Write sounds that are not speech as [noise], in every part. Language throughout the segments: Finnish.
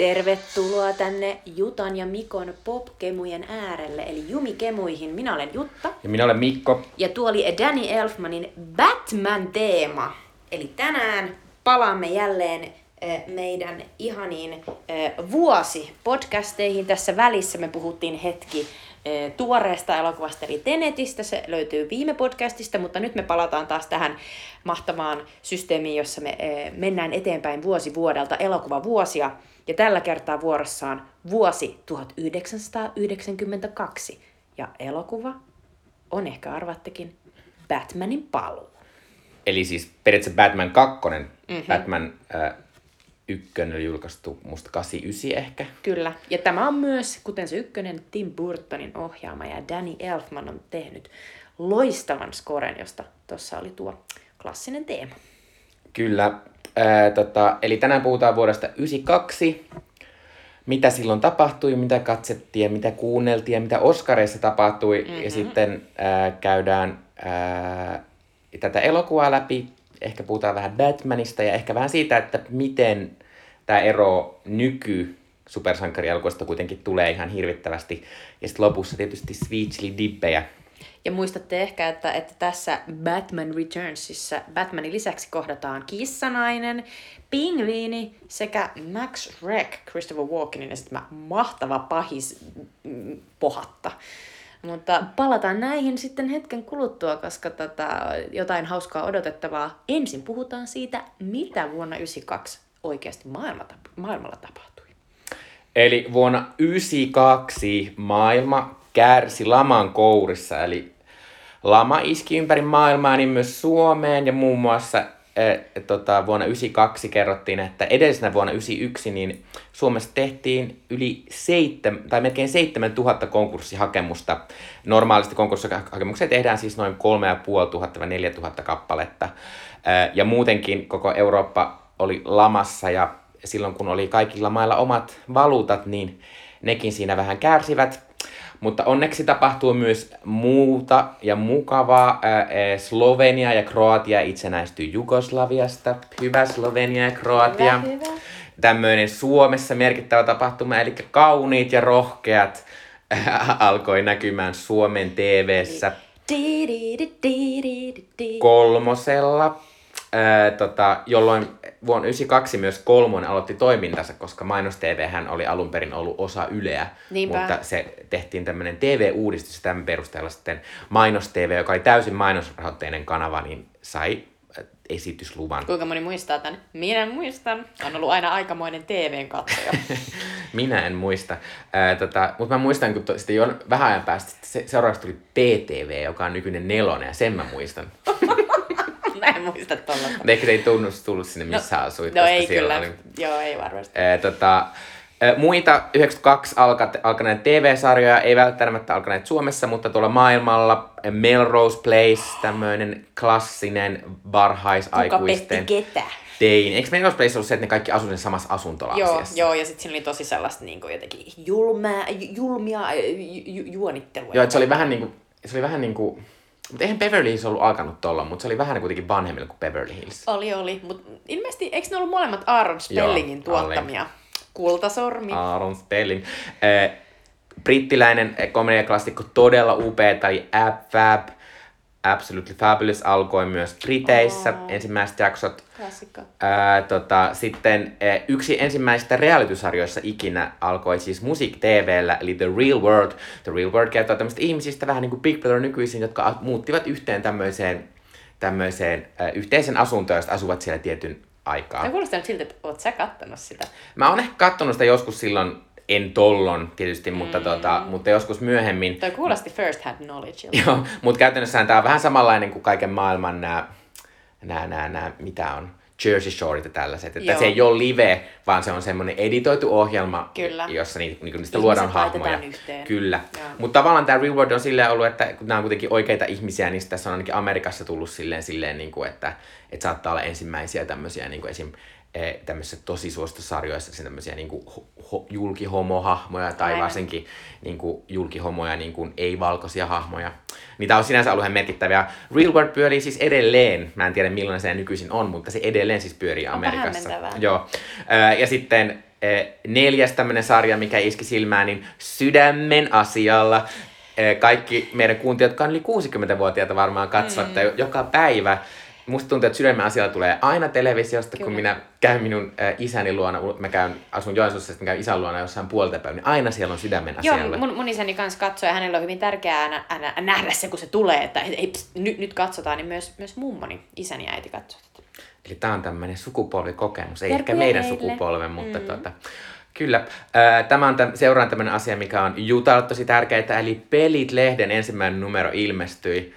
Tervetuloa tänne Jutan ja Mikon popkemujen äärelle, eli Jumikemuihin. Minä olen Jutta. Ja minä olen Mikko. Ja tuo oli Danny Elfmanin Batman-teema. Eli tänään palaamme jälleen meidän ihaniin eh, vuosi-podcasteihin. Tässä välissä me puhuttiin hetki tuoreesta elokuvasta eli Tenetistä. Se löytyy viime podcastista, mutta nyt me palataan taas tähän mahtavaan systeemiin, jossa me mennään eteenpäin vuosi vuodelta elokuvavuosia. Ja tällä kertaa vuorossaan vuosi 1992. Ja elokuva on ehkä arvattekin Batmanin paluu. Eli siis periaatteessa Batman 2, mm-hmm. Batman äh, ykkönen oli julkaistu musta 89 ehkä. Kyllä. Ja tämä on myös, kuten se ykkönen, Tim Burtonin ohjaama ja Danny Elfman on tehnyt loistavan scoren, josta tuossa oli tuo klassinen teema. Kyllä. Ää, tota, eli tänään puhutaan vuodesta 92. Mitä silloin tapahtui, mitä katsettiin ja mitä kuunneltiin ja mitä Oscareissa tapahtui. Mm-hmm. Ja sitten ää, käydään ää, tätä elokuvaa läpi. Ehkä puhutaan vähän Batmanista ja ehkä vähän siitä, että miten tämä ero nyky supersankarielokuvasta kuitenkin tulee ihan hirvittävästi. Ja sitten lopussa tietysti Sweetly Dippejä ja muistatte ehkä, että, että tässä Batman Returnsissa Batmanin lisäksi kohdataan kissanainen, pingviini sekä Max Wreck Christopher Walkenin sitten mahtava pahis mm, pohatta. Mutta palataan näihin sitten hetken kuluttua, koska tota, jotain hauskaa odotettavaa. Ensin puhutaan siitä, mitä vuonna 1992 oikeasti maailmalla tapahtui. Eli vuonna 1992 maailma kärsi laman kourissa, eli lama iski ympäri maailmaa, niin myös Suomeen ja muun muassa e, tota, vuonna 1992 kerrottiin, että edellisenä vuonna 1991 niin Suomessa tehtiin yli seitsemän, tai melkein 7000 konkurssihakemusta. Normaalisti konkurssihakemuksia tehdään siis noin 3500-4000 kappaletta. E, ja muutenkin koko Eurooppa oli lamassa ja silloin kun oli kaikilla mailla omat valuutat, niin nekin siinä vähän kärsivät. Mutta onneksi tapahtuu myös muuta ja mukavaa. Slovenia ja Kroatia itsenäistyy Jugoslaviasta. Hyvä Slovenia ja Kroatia. Hyvä, hyvä. Tämmöinen Suomessa merkittävä tapahtuma, eli kauniit ja rohkeat alkoi näkymään Suomen TV:ssä kolmosella ää, tota, jolloin vuonna 1992 myös Kolmonen aloitti toimintansa, koska Mainos TV hän oli alun perin ollut osa Yleä, Niinpä. mutta se tehtiin tämmöinen TV-uudistus ja tämän perusteella sitten Mainos TV, joka oli täysin mainosrahoitteinen kanava, niin sai esitysluvan. Kuinka moni muistaa tämän? Minä muistan. On ollut aina aikamoinen TVn katsoja. [laughs] Minä en muista. Ää, tota, mutta mä muistan, kun to, sitten jo vähän ajan päästä se, seuraavaksi tuli PTV, joka on nykyinen nelonen, ja sen mä muistan. [laughs] Mä en muista tuollaista. Ehkä se ei tunnu tullut sinne, missä no, asuit. No ei kyllä. Oli... Joo, ei varmasti. Ee, tota, Muita 92 alka, alkaneet TV-sarjoja, ei välttämättä alkaneet Suomessa, mutta tuolla maailmalla Melrose Place, tämmöinen klassinen varhaisaikuisten... Kuka ketä? Tein. Eikö Melrose Place ollut se, että ne kaikki asuivat samassa asuntolapsiassa? Joo, joo, ja sitten siinä oli tosi sellaista niin kuin jotenkin julmaa, julmia ju, juonittelua. Joo, että se oli vähän niin kuin, se oli vähän niin kuin, mutta eihän Beverly Hills ollut alkanut tuolla, mutta se oli vähän kuitenkin vanhemmilla kuin Beverly Hills. Oli, oli. Mutta ilmeisesti, eikö ne ollut molemmat Aaron Spellingin Joo, tuottamia? Alle. Kultasormi. Aaron Spelling. Eh, brittiläinen komediaklassikko todella upea, tai Ab Fab. Absolutely Fabulous alkoi myös Briteissä, oh. ensimmäiset jaksot. Klassikko. Ää, tota, sitten ä, yksi ensimmäisistä realitysarjoissa ikinä alkoi siis Music TVllä, eli The Real World. The Real World kertoo tämmöistä ihmisistä vähän niin kuin Big Brother nykyisin, jotka muuttivat yhteen tämmöiseen, tämmöiseen ä, yhteisen asuntoon, josta asuvat siellä tietyn aikaa. Tämä kuulostaa nyt siltä, että oot sä kattonut sitä. Mä oon ehkä kattonut sitä joskus silloin en tollon tietysti, mutta, mm. tota, mutta joskus myöhemmin. Toi kuulosti first hand knowledge. [laughs] Joo, mutta käytännössä tämä on vähän samanlainen kuin kaiken maailman nämä, nämä, nämä, nämä mitä on, Jersey Shoreit ja tällaiset. Että Joo. se ei ole live, vaan se on semmoinen editoitu ohjelma, Kyllä. jossa ni, ni, niistä luodaan hahmoja. Yhteen. Kyllä. Mutta tavallaan tämä Real World on silleen ollut, että kun nämä on kuitenkin oikeita ihmisiä, niin tässä on ainakin Amerikassa tullut silleen, silleen niin kuin, että, että saattaa olla ensimmäisiä tämmöisiä niin kuin esim tämmöisissä tosi suositussarjoissa tämmöisiä niin kuin, ho, julkihomohahmoja tai Aivan. varsinkin niin kuin, julkihomoja, niin kuin, ei-valkoisia hahmoja. Niitä on sinänsä ollut ihan merkittäviä. Real World pyörii siis edelleen, mä en tiedä millainen se nykyisin on, mutta se edelleen siis pyörii Amerikassa. Joo. Ja sitten Eh, neljäs tämmöinen sarja, mikä iski silmään, niin Sydämen asialla. Eh, kaikki meidän kuuntelijat, jotka on yli 60-vuotiaita varmaan katsovat mm. joka päivä. Musta tuntuu, että sydämen asialla tulee aina televisiosta, Kyllä. kun minä käyn minun äh, isäni luona, mä käyn, asun Joensuussa, sitten käyn isän luona jossain puolta päivä, niin aina siellä on sydämen asialla. Joo, mun, mun isäni kanssa katsoo ja hänellä on hyvin tärkeää nä- nä- nähdä se, kun se tulee, että ei, pst, nyt, nyt katsotaan, niin myös, myös mummoni, isäni ja äiti katsoo Eli tämä on tämmöinen sukupolvikokemus, ei ehkä meidän heille. sukupolven, mutta mm. tota, Kyllä. Äh, tämä on täm, seuraan tämmöinen asia, mikä on Jutalle tosi tärkeää, eli Pelit-lehden ensimmäinen numero ilmestyi.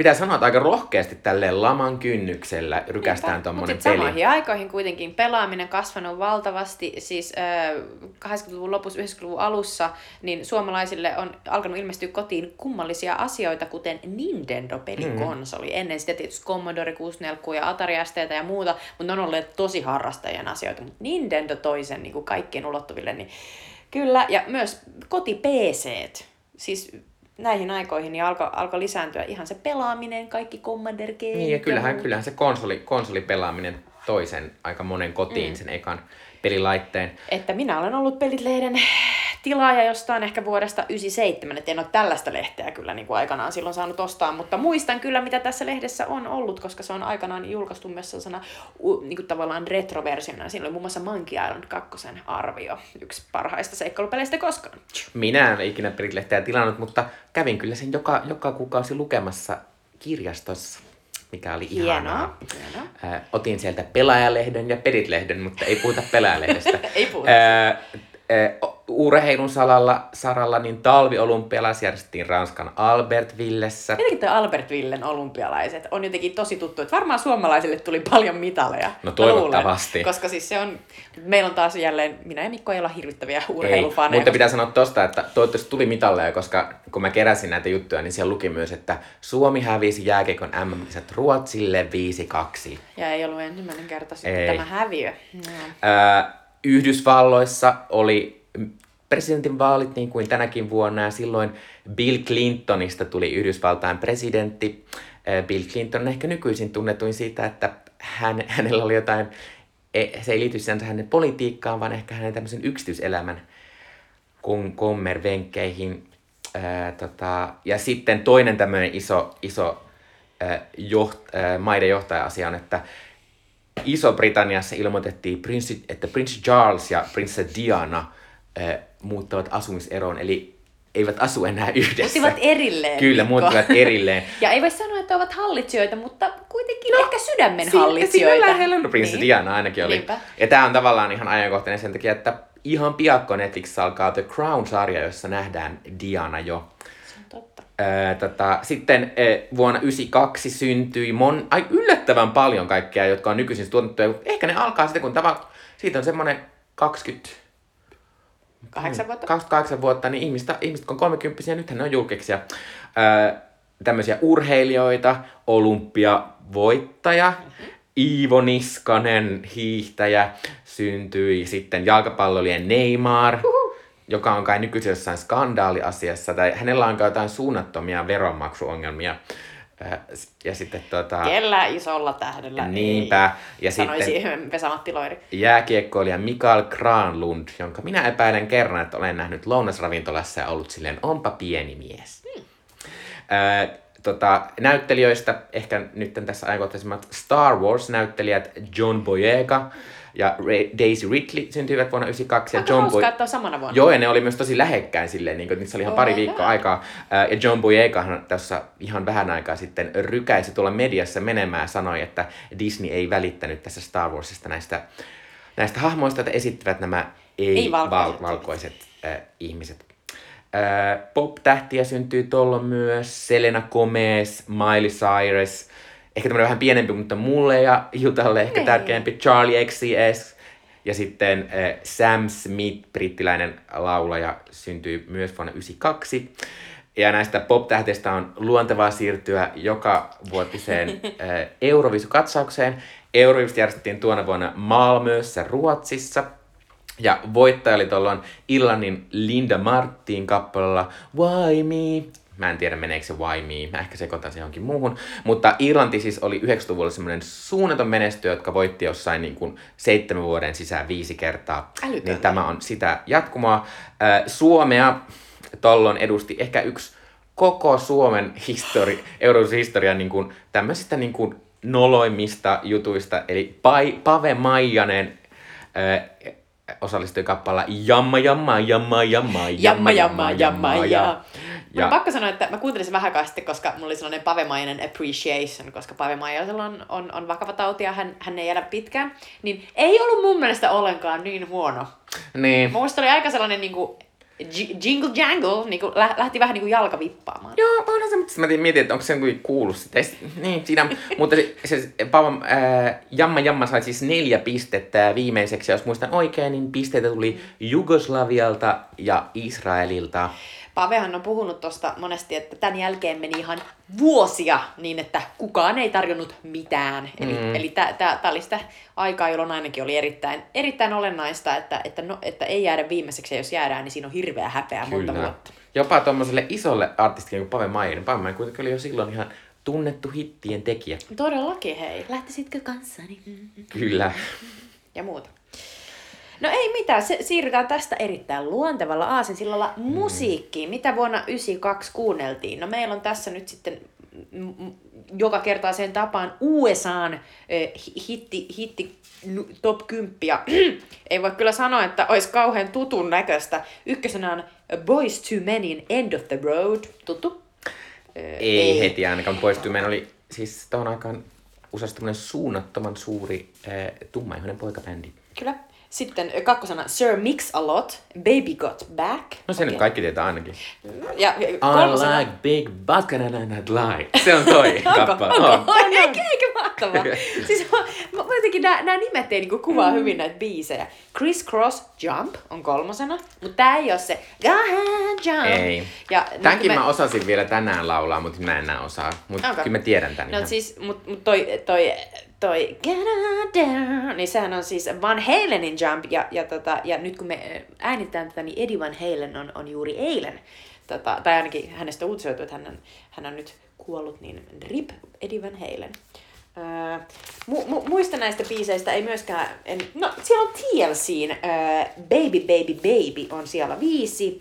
Pitää sanoa, että aika rohkeasti tälleen laman kynnyksellä rykästään tuommoinen peli. samoihin aikoihin kuitenkin pelaaminen kasvanut valtavasti, siis äh, 80-luvun lopussa, 90-luvun alussa, niin suomalaisille on alkanut ilmestyä kotiin kummallisia asioita, kuten Nintendo-pelikonsoli. Mm. Ennen sitä tietysti Commodore 64 ja Atari ST ja muuta, mutta ne on olleet tosi harrastajien asioita. Mutta Nintendo toisen niin kuin kaikkien ulottuville, niin kyllä. Ja myös koti PC. Siis näihin aikoihin niin alkoi alko lisääntyä ihan se pelaaminen, kaikki Commander Niin ja kyllähän, kyllähän se konsoli, konsolipelaaminen toisen aika monen kotiin mm. sen ekan pelilaitteen. Että minä olen ollut Pelit-lehden tilaaja jostain ehkä vuodesta 97, että en ole tällaista lehteä kyllä niin kuin aikanaan silloin saanut ostaa, mutta muistan kyllä, mitä tässä lehdessä on ollut, koska se on aikanaan julkaistu myös sellaisena niin kuin tavallaan retroversiona. Siinä oli muun muassa Monkey Island 2 arvio, yksi parhaista seikkailupeleistä koskaan. Minä en ikinä Pelit-lehteä tilannut, mutta kävin kyllä sen joka, joka kuukausi lukemassa kirjastossa mikä oli hienoa. ihanaa. hienoa. Äh, otin sieltä pelaajalehden ja Perit-lehden, mutta ei puhuta pelaajalehdestä. [laughs] ei puhuta. Äh, äh, urheilun salalla, saralla niin talviolympialaiset järjestettiin Ranskan Albertvillessä. Jotenkin tuo Albertvillen olympialaiset on jotenkin tosi tuttu, että varmaan suomalaisille tuli paljon mitaleja. No toivottavasti. Luulen, koska siis se on, meillä on taas jälleen, minä ja Mikko ei olla hirvittäviä urheilufaneja. Ei, mutta pitää sanoa tosta, että toivottavasti tuli mitalleja, koska kun mä keräsin näitä juttuja, niin siellä luki myös, että Suomi hävisi jääkeikon mm Ruotsille 5-2. Ja ei ollut ensimmäinen kerta sitten ei. tämä häviö. No. Öö, Yhdysvalloissa oli presidentinvaalit niin kuin tänäkin vuonna ja silloin Bill Clintonista tuli Yhdysvaltain presidentti. Äh, Bill Clinton on ehkä nykyisin tunnetuin siitä, että hän, hänellä oli jotain, e, se ei liity sinänsä hänen politiikkaan, vaan ehkä hänen tämmöisen yksityiselämän kommervenkkeihin. Ää, äh, tota, ja sitten toinen tämmöinen iso, iso ää, joht, ää, maiden johtaja-asia on, että Iso-Britanniassa ilmoitettiin, että Prince Charles ja Princess Diana – muuttavat asumiseroon, eli eivät asu enää [laughs] yhdessä. Muuttivat erilleen. Kyllä, muuttivat erilleen. [laughs] ja ei voi sanoa, että ovat hallitsijoita, mutta kuitenkin no, ehkä sydämen si- hallitsijoita. Siinä lähellä no, Prince niin. Diana ainakin oli. Niinpä. Ja tämä on tavallaan ihan ajankohtainen sen takia, että ihan piakko Netflix alkaa The Crown-sarja, jossa nähdään Diana jo. Se on totta. Ää, tota, sitten ää, vuonna 1992 syntyi mon, ai, yllättävän paljon kaikkea, jotka on nykyisin tuotettuja. Ehkä ne alkaa sitten, kun tava, siitä on semmoinen 20 Kahdeksan vuotta? 28 vuotta, niin ihmistä, ihmiset kun on 30 nythän ne on julkisia. Öö, tämmöisiä urheilijoita, olympiavoittaja, mm-hmm. Iivo Niskanen, hiihtäjä, syntyi sitten jalkapallolien Neymar, Uhuh. joka on kai nykyisin jossain skandaaliasiassa, tai hänellä on jotain suunnattomia veronmaksuongelmia. Ja sitten tota... Kellä isolla tähdellä Niinpä. Ei, ja sitten Vesamatti Loiri. Jääkiekkoilija Mikael Granlund, jonka minä epäilen kerran, että olen nähnyt lounasravintolassa ja ollut silleen, onpa pieni mies. Hmm. Äh, tota, näyttelijöistä ehkä nyt tässä ajankohtaisemmat Star Wars-näyttelijät John Boyega, ja Daisy Ridley syntyivät vuonna 1992. Aika ja John Boy... että on samana vuonna. Joo, ja ne oli myös tosi lähekkäin silleen, niin kuin, niissä oli ihan pari viikkoa aikaa. Ja John Boyegahan tässä ihan vähän aikaa sitten rykäisi tuolla mediassa menemään ja sanoi, että Disney ei välittänyt tässä Star Warsista näistä, näistä hahmoista, että esittivät nämä ei-valkoiset val- valkoiset äh, ihmiset. Äh, pop-tähtiä syntyy tuolla myös, Selena Gomez, Miley Cyrus, ehkä tämmöinen vähän pienempi, mutta mulle ja Jutalle ehkä niin. tärkeämpi, Charlie XCS. Ja sitten äh, Sam Smith, brittiläinen laulaja, syntyi myös vuonna 1992. Ja näistä pop-tähteistä on luontevaa siirtyä joka vuotiseen [laughs] äh, Eurovisu-katsaukseen. Eurovisu järjestettiin tuona vuonna Malmössä Ruotsissa. Ja voittaja oli tuolloin Illanin Linda Martin kappaleella Why Me? Mä en tiedä meneekö se Why Me, mä ehkä sekoitan se johonkin muuhun. Mutta Irlanti siis oli 90-luvulla semmoinen suunnaton menestyö, jotka voitti jossain niin kuin seitsemän vuoden sisään viisi kertaa. Älytöntä. Niin tämä on sitä jatkumoa. Äh, Suomea tollon edusti ehkä yksi koko Suomen histori, Eurovision niin kuin, tämmöisistä niin kuin noloimmista jutuista, eli Pai, Pave Maijanen äh, osallistui kappalla Jamma, jamma, jamma, jamma, Jamma, jamma, jamma, ja. ja. Mun on pakko sanoa, että mä kuuntelin sen vähän sitten, koska mulla oli sellainen pavemainen appreciation, koska pavemaisella on, on, on vakava tauti ja hän, hän ei elä pitkään. Niin ei ollut mun mielestä ollenkaan niin huono. Niin. Mun mielestä oli aika sellainen niin kuin, jingle jangle, niin kuin, lä- lähti vähän niin kuin jalka vippaamaan. Joo, onhan se, mutta mä mietin, että onko se joku kuullut sitä. Niin, siinä, mutta se, se Pava, ää, Jamma Jamma sai siis neljä pistettä viimeiseksi, ja jos muistan oikein, niin pisteitä tuli Jugoslavialta ja Israelilta. Pavehan on puhunut tosta monesti, että tämän jälkeen meni ihan vuosia niin, että kukaan ei tarjonnut mitään. Eli, mm. eli tämä oli sitä aikaa, jolloin ainakin oli erittäin, erittäin olennaista, että, että, no, että ei jäädä viimeiseksi, ja jos jäädään, niin siinä on hirveä häpeä monta Kyllä. vuotta. Jopa tuommoiselle isolle artistille kuin Pave Maier, niin Pave Maier kuitenkin oli jo silloin ihan tunnettu hittien tekijä. Todellakin, hei. Lähtisitkö kanssani? Kyllä. Ja muuta. No ei mitään, se, siirrytään tästä erittäin luontevalla aasinsillalla musiikkiin. Mitä vuonna 1992 kuunneltiin? No meillä on tässä nyt sitten mm, mm, joka kertaa sen tapaan USAn äh, hitti, hitti top 10. Ja [clears throat] ei voi kyllä sanoa, että olisi kauhean tutun näköistä. Ykkösenä on Boys to Menin End of the Road. Tuttu? Ei, ei. heti ainakaan poistuu. Meillä oli siis tuohon aikaan useasti suunnattoman suuri äh, tummaihoinen poikabändi. Kyllä. Sitten kakkosena Sir Mix-a-Lot, Baby Got Back. No se nyt Okei. kaikki tietää ainakin. Ja ja I kolmosena... like big butt and I not lie. Se on toi [laughs] Onko? kappale. Onko? On. Eikä, eikä mahtavaa. [laughs] siis mä, mä jotenkin nää, nää nimet ei niinku kuvaa mm. hyvin näitä biisejä. Criss Cross Jump on kolmosena, mutta tää ei oo se Go ahead jump. Ei. Ja nyt Tämänkin kun mä osasin vielä tänään laulaa, mutta mä en enää osaa. Mutta kyllä mä tiedän tän No ihan. siis, mut, mut toi, toi, toi niin sehän on siis Van Halenin Jump, ja, ja, tota, ja nyt kun me äänitetään tätä, niin Eddie Van Halen on, on juuri eilen, tota, tai ainakin hänestä uutisoitu, että hän on, hän on nyt kuollut, niin RIP Eddie Van Halen. Öö, mu, mu, muista näistä biiseistä ei myöskään, en, no siellä on TLCn öö, Baby Baby Baby on siellä viisi.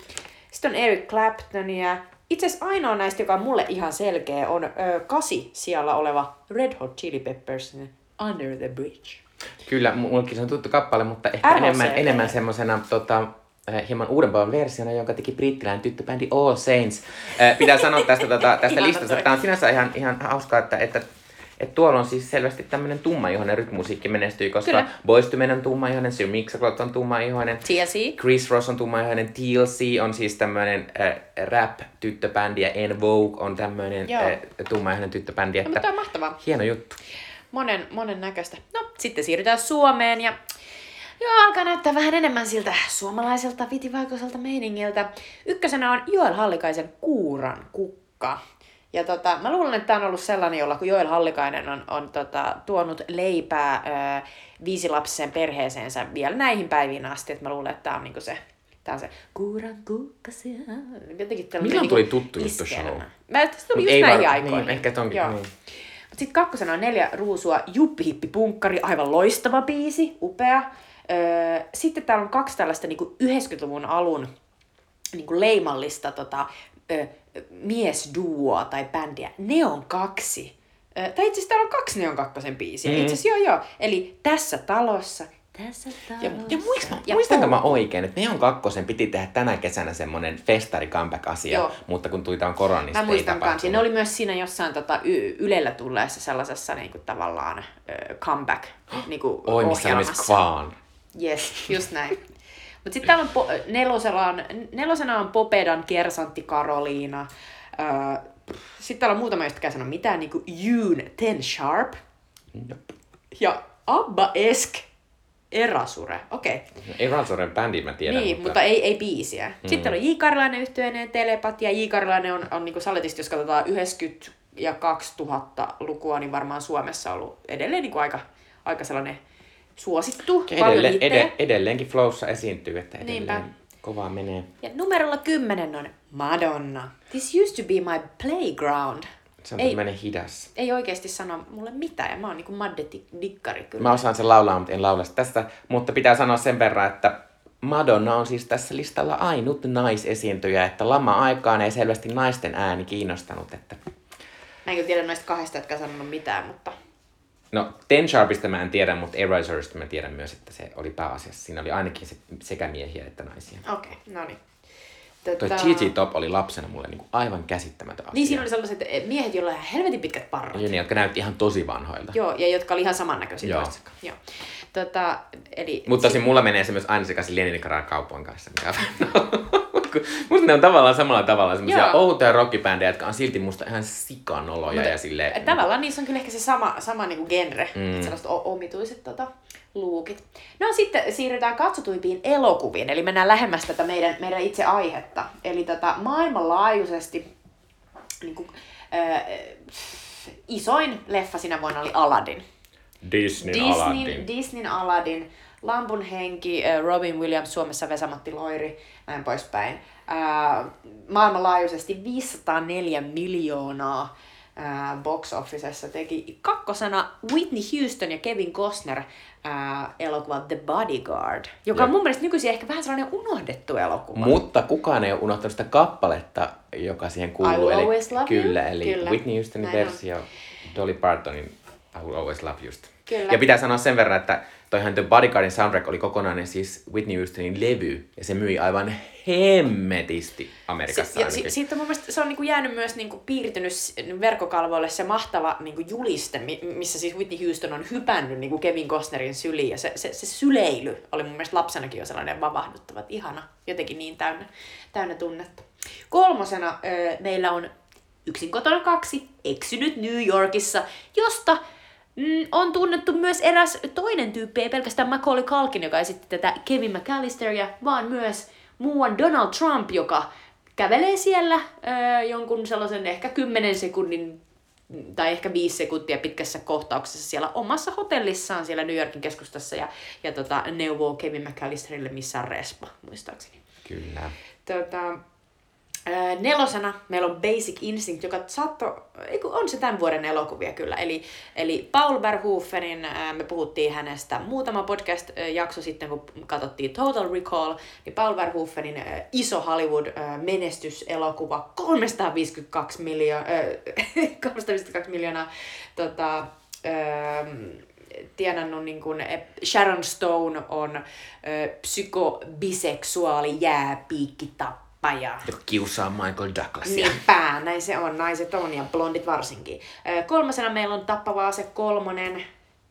Sitten on Eric Claptonia. Itse asiassa ainoa näistä, joka on mulle ihan selkeä, on öö, kasi siellä oleva Red Hot Chili Peppersin Under the Bridge. Kyllä, mullekin se on tuttu kappale, mutta ehkä RHCP. enemmän, enemmän semmosena tota, hieman uudempaan versiona, jonka teki brittiläinen tyttöbändi All Saints. Pitää sanoa tästä, tota, [laughs] tästä listasta, tämä on sinänsä ihan, ihan hauskaa, että, että että tuolla on siis selvästi tämmöinen tummaihoinen rytmusiikki menestyy, koska Kyllä. Boyz II Men on tummaihoinen, Sir Mix-a-Lot on tummaihoinen, TLC. Chris Ross on tummaihoinen, TLC on siis tämmöinen äh, rap-tyttöbändi ja En Vogue on tämmöinen äh, tummaihoinen tyttöbändi. No, Että mutta on mahtavaa. hieno juttu. Monen, monen näköistä. No, sitten siirrytään Suomeen ja Joo, alkaa näyttää vähän enemmän siltä suomalaiselta vitivaikoiselta meiningiltä. Ykkösenä on Joel Hallikaisen Kuuran kukka. Ja tota, mä luulen, että tämä on ollut sellainen, jolla kun Joel Hallikainen on, on tota, tuonut leipää ö, viisilapsiseen perheeseensä vielä näihin päiviin asti. Et mä luulen, että tämä on niinku se, tää on se Kuuran kukka siellä. Jotenkin tällainen Milloin niinku tuli tuttu juttu show? Mä, se tuli Mut just näihin var- aikoihin. niin, ehkä tonkin, Joo. niin. Sitten kakkosena on neljä ruusua, Juppi Hippi Punkkari, aivan loistava biisi, upea. Öö, sitten täällä on kaksi tällaista niinku 90-luvun alun niinku leimallista tota, ö, miesduoa tai bändiä. Ne on kaksi. Ö, tai itse asiassa täällä on kaksi Neon kakkosen biisiä. Mm. Itse asiassa joo joo. Eli tässä talossa. Tässä talossa. Ja, ja muist, ja muistanko mä Paul. oikein, että Neon kakkosen piti tehdä tänä kesänä semmonen festari comeback-asia, Joo. mutta kun tuli tämän korona, niin Mä muistan kans. Ne oli myös siinä jossain tota, y- Ylellä tulleessa sellaisessa niinku, tavallaan ö, comeback niinku, Oi, missä oli. Yes, just näin. Mutta sitten täällä on po- nelosena, on, nelosena on Popedan Kersantti Karoliina. Sitten täällä on muutama, josta käy sanoa mitään, niin kuin Yoon Ten Sharp. Jop. Ja Abba Esk Erasure. Okei. Okay. Ei Ransoren bändi mä tiedän, Niin, mutta, mutta ei, ei biisiä. Mm. Sitten täällä on J. Karlainen yhtyeineen telepatia. J. Karlainen on, on niin saletista, jos katsotaan 90 ja 2000 lukua, niin varmaan Suomessa ollut edelleen niin aika, aika sellainen suosittu. paljon edelleen, hittejä. ed- edelleenkin Flowssa esiintyy, että edelleen. Niinpä. Kovaa menee. Ja numerolla 10 on Madonna. This used to be my playground. Se on Ei, tämmöinen hidas. ei oikeasti sano mulle mitään, ja mä oon niinku Madde-dikkari kyllä. Mä osaan sen laulaa, mutta en laula sitä tästä. Mutta pitää sanoa sen verran, että Madonna on siis tässä listalla ainut naisesiintyjä, että lama-aikaan ei selvästi naisten ääni kiinnostanut. Että... Mä en kyllä tiedä noista kahdesta, jotka on sanonut mitään, mutta... No, Ten Sharpista mä en tiedä, mutta Eraserista mä tiedän myös, että se oli pääasiassa. Siinä oli ainakin se, sekä miehiä että naisia. Okei, okay, no niin. Toi GG Top oli lapsena mulle niinku aivan käsittämätön asia. Niin siinä oli sellaiset eh, miehet, joilla oli ihan helvetin pitkät parrat. Ne, jotka näytti ihan tosi vanhoilta. Joo, ja jotka oli ihan samannäköisiä Joo. Joo. Tota, eli... Mutta tosin mulla menee se myös aina sekaisin Leningrad kaupan kanssa. Mikä... [laughs] Musta ne on tavallaan samalla tavalla semmoisia outoja rockibändejä, jotka on silti musta ihan sikanoloja ja silleen... Tavallaan niissä on kyllä ehkä se sama, sama niinku genre, mm. sellaiset o- omituiset tota, luukit. No sitten siirrytään katsotuimpiin elokuviin, eli mennään lähemmäs tätä meidän, meidän itse aihetta. Eli tota, maailmanlaajuisesti niin kuin, äh, isoin leffa sinä vuonna oli Aladdin. Disney Disneyn, Disneyn Aladdin, Lampun henki, äh, Robin Williams, Suomessa Vesamatti Loiri, näin poispäin. Maailmanlaajuisesti 504 miljoonaa box officessa teki kakkosena Whitney Houston ja Kevin Costner äh, elokuva The Bodyguard, joka on Jep. mun mielestä nykyisin ehkä vähän sellainen unohdettu elokuva. Mutta kukaan ei ole unohtanut sitä kappaletta, joka siihen I kuuluu. Will eli, Love You? Kyllä, eli Kyllä. Whitney Houstonin Näin on. versio Dolly Partonin I Will Always Love Yousta. Kyllä. Ja pitää sanoa sen verran, että toihan The Bodyguardin soundtrack oli kokonainen siis Whitney Houstonin levy, ja se myi aivan hemmetisti Amerikassa Si- ja si- Sitten mun mielestä se on niinku jäänyt myös niinku piirtynyt verkkokalvoille se mahtava niinku juliste, mi- missä siis Whitney Houston on hypännyt niinku Kevin Costnerin syliin. Ja se, se, se syleily oli mun mielestä lapsenakin jo sellainen vavahduttava, ihana, jotenkin niin täynnä, täynnä tunnetta. Kolmosena ö, meillä on Yksin kotona kaksi, eksynyt New Yorkissa, josta mm, on tunnettu myös eräs toinen tyyppi, ei pelkästään Macaulay Culkin, joka esitti tätä Kevin McAllisteria, vaan myös muuan Donald Trump, joka kävelee siellä ö, jonkun sellaisen ehkä 10 sekunnin tai ehkä viisi sekuntia pitkässä kohtauksessa siellä omassa hotellissaan siellä New Yorkin keskustassa ja, ja tota, neuvoo Kevin McAllisterille missä on respa, muistaakseni. Kyllä. Tota, nelosena meillä on Basic Instinct, joka saatto, on se tämän vuoden elokuvia kyllä. Eli, eli Paul Verhoevenin, ää, me puhuttiin hänestä muutama podcast-jakso sitten, kun katsottiin Total Recall, niin Paul Verhoevenin iso Hollywood-menestyselokuva, 352 miljoonaa, 352 miljoonaa tota, ää, tienannut niin kuin, Sharon Stone on psykobiseksuaali jääpiikki tappaja. Joka kiusaa Michael Douglasia. Niinpä, näin se on, naiset on ja blondit varsinkin. Kolmasena meillä on Tappava ase kolmonen,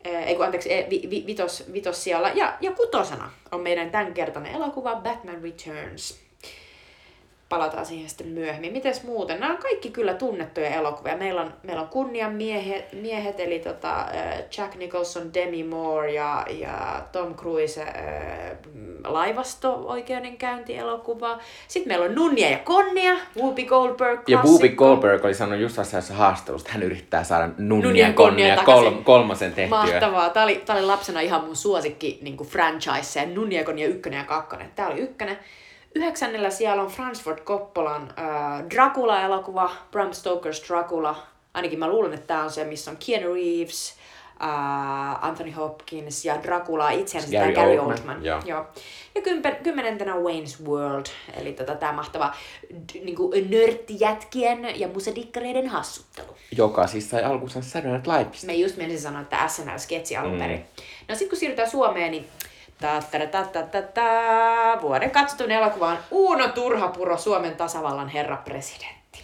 ei kun anteeksi, eh, vi, vi, vitos, vitos siellä. Ja, ja kutosena on meidän tämänkertainen elokuva Batman Returns. Palataan siihen sitten myöhemmin. Mites muuten? Nämä on kaikki kyllä tunnettuja elokuvia. Meillä on, meillä on kunnian miehet, miehet eli tota, ö, Jack Nicholson, Demi Moore ja, ja Tom Cruise äh, laivasto-oikeudenkäynti-elokuva. Sitten meillä on Nunnia ja Konnia, Whoopi Goldberg, Ja Whoopi klassikko. Goldberg oli sanonut just asiassa haastattelusta, että hän yrittää saada Nunnia nunnia ja Konnia konnia kol- kolmosen tehtyä. Mahtavaa. Tämä oli, tää oli lapsena ihan mun suosikki niin franchise, Nunnia ja Konnia ykkönen ja kakkonen. Tämä oli ykkönen. Yhdeksännellä siellä on Francis Ford Coppolan äh, Dracula-elokuva, Bram Stoker's Dracula. Ainakin mä luulen, että tämä on se, missä on Keanu Reeves, äh, Anthony Hopkins ja Dracula itseänsä Gary Gary, Gary Oldman, Oldman. joo. Joo. Ja kympen, kymmenentenä Wayne's World, eli tota, tämä mahtava d- niinku, nörttijätkien ja musadikkareiden hassuttelu. Joka siis sai alkunsa Saturday Night. Me just menisin sanoa, että SNL-sketsi alun perin. No sit kun siirrytään Suomeen, niin ta ta ta ta ta ta vuoden katsotun elokuva on Uuno Turhapuro, Suomen tasavallan herra presidentti.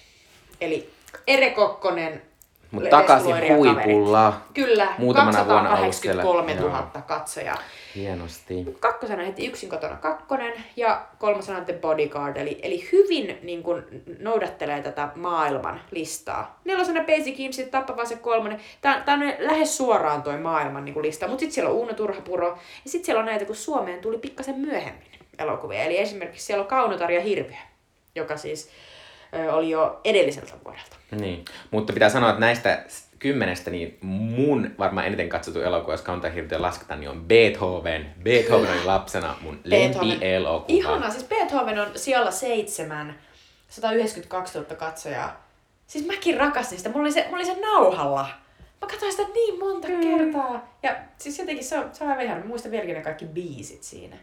Eli Ere Kokkonen, Mutta takaisin huipulla. Kyllä, Muutamana vuonna ollut 283 siellä. 000 katsojaa. Hienosti. Kakkosena heti yksin kotona kakkonen ja kolmosena The Bodyguard, eli, eli hyvin niin kun, noudattelee tätä maailman listaa. Nelosena Basic Instinct, Tappava se kolmonen. Tää, tää on lähes suoraan toi maailman niin kun lista, mutta sitten siellä on Uuno Turhapuro ja sitten siellä on näitä, kun Suomeen tuli pikkasen myöhemmin elokuvia. Eli esimerkiksi siellä on Kaunotar ja Hirviö, joka siis ö, oli jo edelliseltä vuodelta. Niin. Mutta pitää sanoa, että näistä kymmenestä, niin mun varmaan eniten katsottu elokuva, jos Counter lasketaan, niin on Beethoven. Beethoven oli lapsena mun lempi-elokuva. Ihanaa, siis Beethoven on siellä seitsemän, 192 000 katsojaa. Siis mäkin rakastin sitä, mulla oli se, mulla oli se nauhalla. Mä katsoin sitä niin monta mm. kertaa. Ja siis jotenkin se on, se on aivan ihana. Mä muistan vieläkin ne kaikki biisit siinä.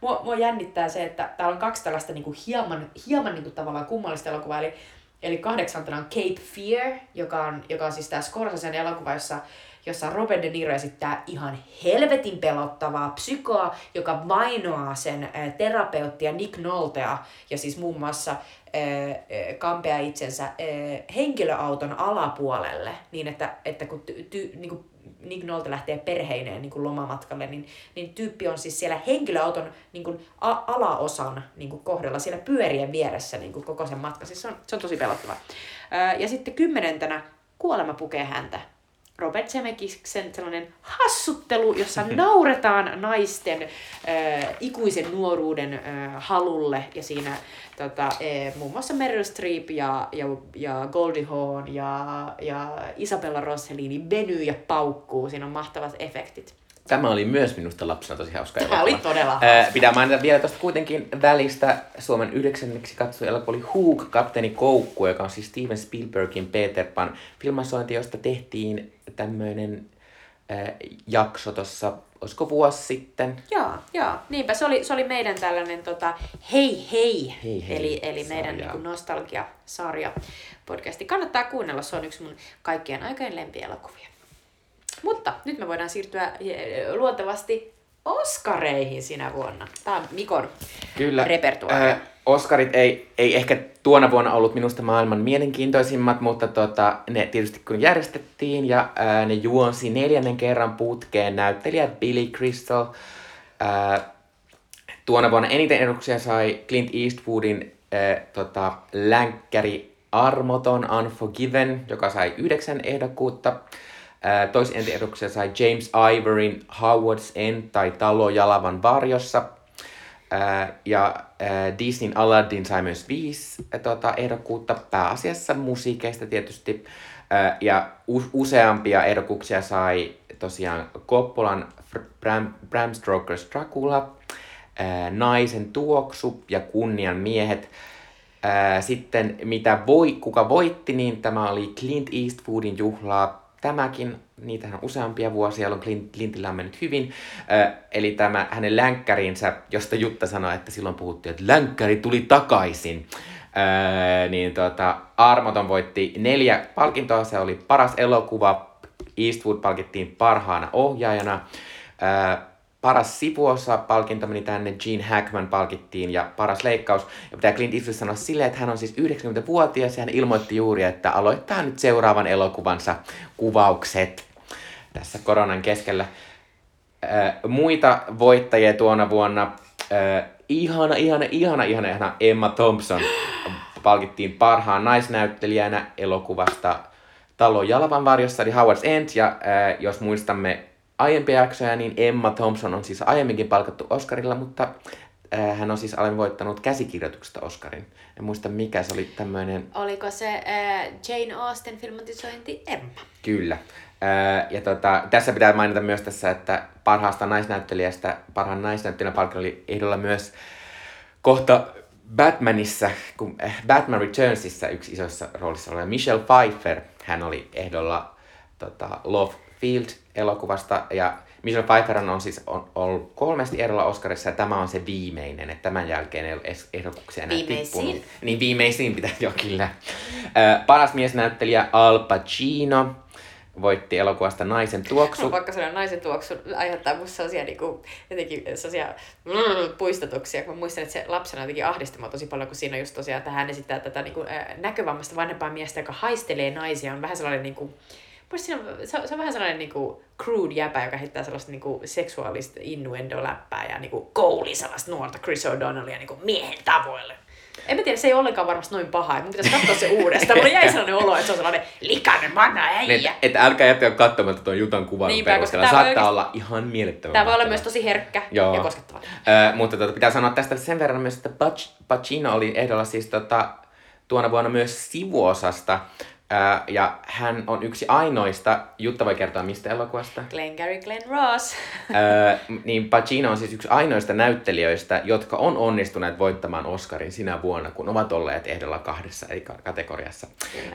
Mua, mua jännittää se, että täällä on kaksi tällaista niinku hieman, hieman niinku tavallaan kummallista elokuvaa. Eli Eli kahdeksantena on Cape Fear, joka on, joka on siis tämä Scorsesen elokuva, jossa, jossa Robert De Niro esittää ihan helvetin pelottavaa psykoa, joka vainoaa sen ä, terapeuttia Nick Noltea ja siis muun muassa ä, kampea itsensä ä, henkilöauton alapuolelle niin, että, että kun ty, ty, niin kuin Nick Nolte lähtee perheineen niin kuin lomamatkalle, niin, niin tyyppi on siis siellä henkilöauton niin kuin a- alaosan niin kuin kohdalla, siellä pyörien vieressä niin kuin koko sen matka. Siis se on, se on tosi pelottava. Ja sitten kymmenentenä kuolema pukee häntä. Robert Zemeckisen sellainen hassuttelu, jossa [laughs] nauretaan naisten äh, ikuisen nuoruuden äh, halulle ja siinä tota, äh, muun muassa Meryl Streep ja, ja, ja Goldie Hawn ja, ja Isabella Rossellini venyy ja paukkuu. Siinä on mahtavat efektit. Tämä oli myös minusta lapsena tosi hauska Tämä elokuva. oli todella Ää, hauska. Pitää mainita vielä tuosta kuitenkin välistä Suomen yhdeksänneksi katsoi elokuva oli Hook, Kapteeni Koukku, joka on siis Steven Spielbergin Peter Pan filmasointi, josta tehtiin tämmöinen ää, jakso tuossa, olisiko vuosi sitten? Joo, joo. Niinpä se oli, se oli meidän tällainen tota, hei hei, Hei hei eli, eli meidän sarja. niinku, nostalgia-sarja podcasti. Kannattaa kuunnella, se on yksi mun kaikkien aikojen lempielokuvia. Mutta nyt me voidaan siirtyä eh, luontevasti Oskareihin sinä vuonna. Tämä on Mikon Kyllä. repertuaari. Ää, Oscarit ei, ei ehkä tuona vuonna ollut minusta maailman mielenkiintoisimmat, mutta tota, ne tietysti kun järjestettiin ja ää, ne juonsi neljännen kerran putkeen näyttelijä Billy Crystal. Ää, tuona vuonna eniten eduksia sai Clint Eastwoodin ää, tota, länkkäri Armoton Unforgiven, joka sai yhdeksän ehdokkuutta. Ää, Toisen eduksia sai James Ivorin Howard's End tai Talo Jalavan varjossa. Ja Disneyn Aladdin sai myös viisi ää, tota, ehdokkuutta pääasiassa musiikeista tietysti. Ja useampia ehdokkuuksia sai tosiaan Coppolan Fr- Bram, Bram Stoker's Dracula, Naisen tuoksu ja Kunnian miehet. Sitten mitä voi, kuka voitti, niin tämä oli Clint Eastwoodin juhlaa. Tämäkin, niitähän on useampia vuosia, jolloin Clint, Clintillä on mennyt hyvin. Ö, eli tämä hänen länkkärinsä, josta Jutta sanoi, että silloin puhuttiin, että länkkäri tuli takaisin. Ö, niin tota, Armoton voitti neljä palkintoa, se oli paras elokuva. Eastwood palkittiin parhaana ohjaajana. Ö, paras sivuosa palkinto meni tänne, Gene Hackman palkittiin ja paras leikkaus. Ja pitää Clint Eastwood sanoa silleen, että hän on siis 90-vuotias ja hän ilmoitti juuri, että aloittaa nyt seuraavan elokuvansa kuvaukset tässä koronan keskellä. Muita voittajia tuona vuonna, äh, ihana, ihana, ihana, ihana, ihana Emma Thompson palkittiin parhaan naisnäyttelijänä elokuvasta Talo Jalavan varjossa, eli Howard's End, ja äh, jos muistamme aiempia jaksoja, niin Emma Thompson on siis aiemminkin palkattu Oscarilla, mutta äh, hän on siis aiemmin voittanut käsikirjoituksesta Oscarin. En muista mikä, se oli tämmöinen Oliko se äh, Jane Austen filmatisointi Emma? Kyllä. Öö, ja tota, tässä pitää mainita myös tässä, että parhaasta naisnäyttelijästä, parhaan naisnäyttelijän palkinto oli ehdolla myös kohta Batmanissa, kun äh, Batman Returnsissa yksi isossa roolissa oleva Michelle Pfeiffer, hän oli ehdolla tota, Love Field-elokuvasta, ja Michelle Pfeiffer on siis on, ollut kolmesti ehdolla Oscarissa, ja tämä on se viimeinen, että tämän jälkeen ei ole edes ehdokkuuksia enää tippunut. Niin viimeisin pitää jo kyllä. Paras miesnäyttelijä Al Pacino voitti elokuvasta Naisen tuoksu. No, [laughs] vaikka sellainen naisen tuoksu aiheuttaa musta sellaisia niinku, jotenkin sellaisia mm, puistatuksia, kun mä muistan, että se lapsena jotenkin ahdisti mua tosi paljon, kun siinä on just tosiaan, että hän esittää tätä niinku, näkövammasta vanhempaa miestä, joka haistelee naisia, on vähän sellainen niinku, musta siinä se, on, se on vähän sellainen niinku crude jäpä, joka heittää sellaista niinku seksuaalista innuendo-läppää ja niinku kouli sellaista nuorta Chris O'Donnellia niinku miehen tavoille. En mä tiedä, se ei olekaan varmasti noin paha. Mun pitäisi katsoa se uudestaan. Mulla jäi sellainen olo, että se on sellainen likainen manna Niin, äijä. että et älkää jättäkö katsomatta tuon Jutan kuvan Niinpä, perusteella. Saattaa oikeesti- olla ihan mielettömän Tämä voi olla myös tosi herkkä Joo. ja koskettava. Ö, mutta tota, pitää sanoa tästä sen verran myös, että Pac- Pacino oli ehdolla siis tota, tuona vuonna myös sivuosasta Ää, ja hän on yksi ainoista, Jutta voi kertoa mistä elokuvasta? Glengarry Glenn Ross. Ää, niin Pacino on siis yksi ainoista näyttelijöistä, jotka on onnistuneet voittamaan Oscarin sinä vuonna, kun ovat olleet ehdolla kahdessa eri kategoriassa.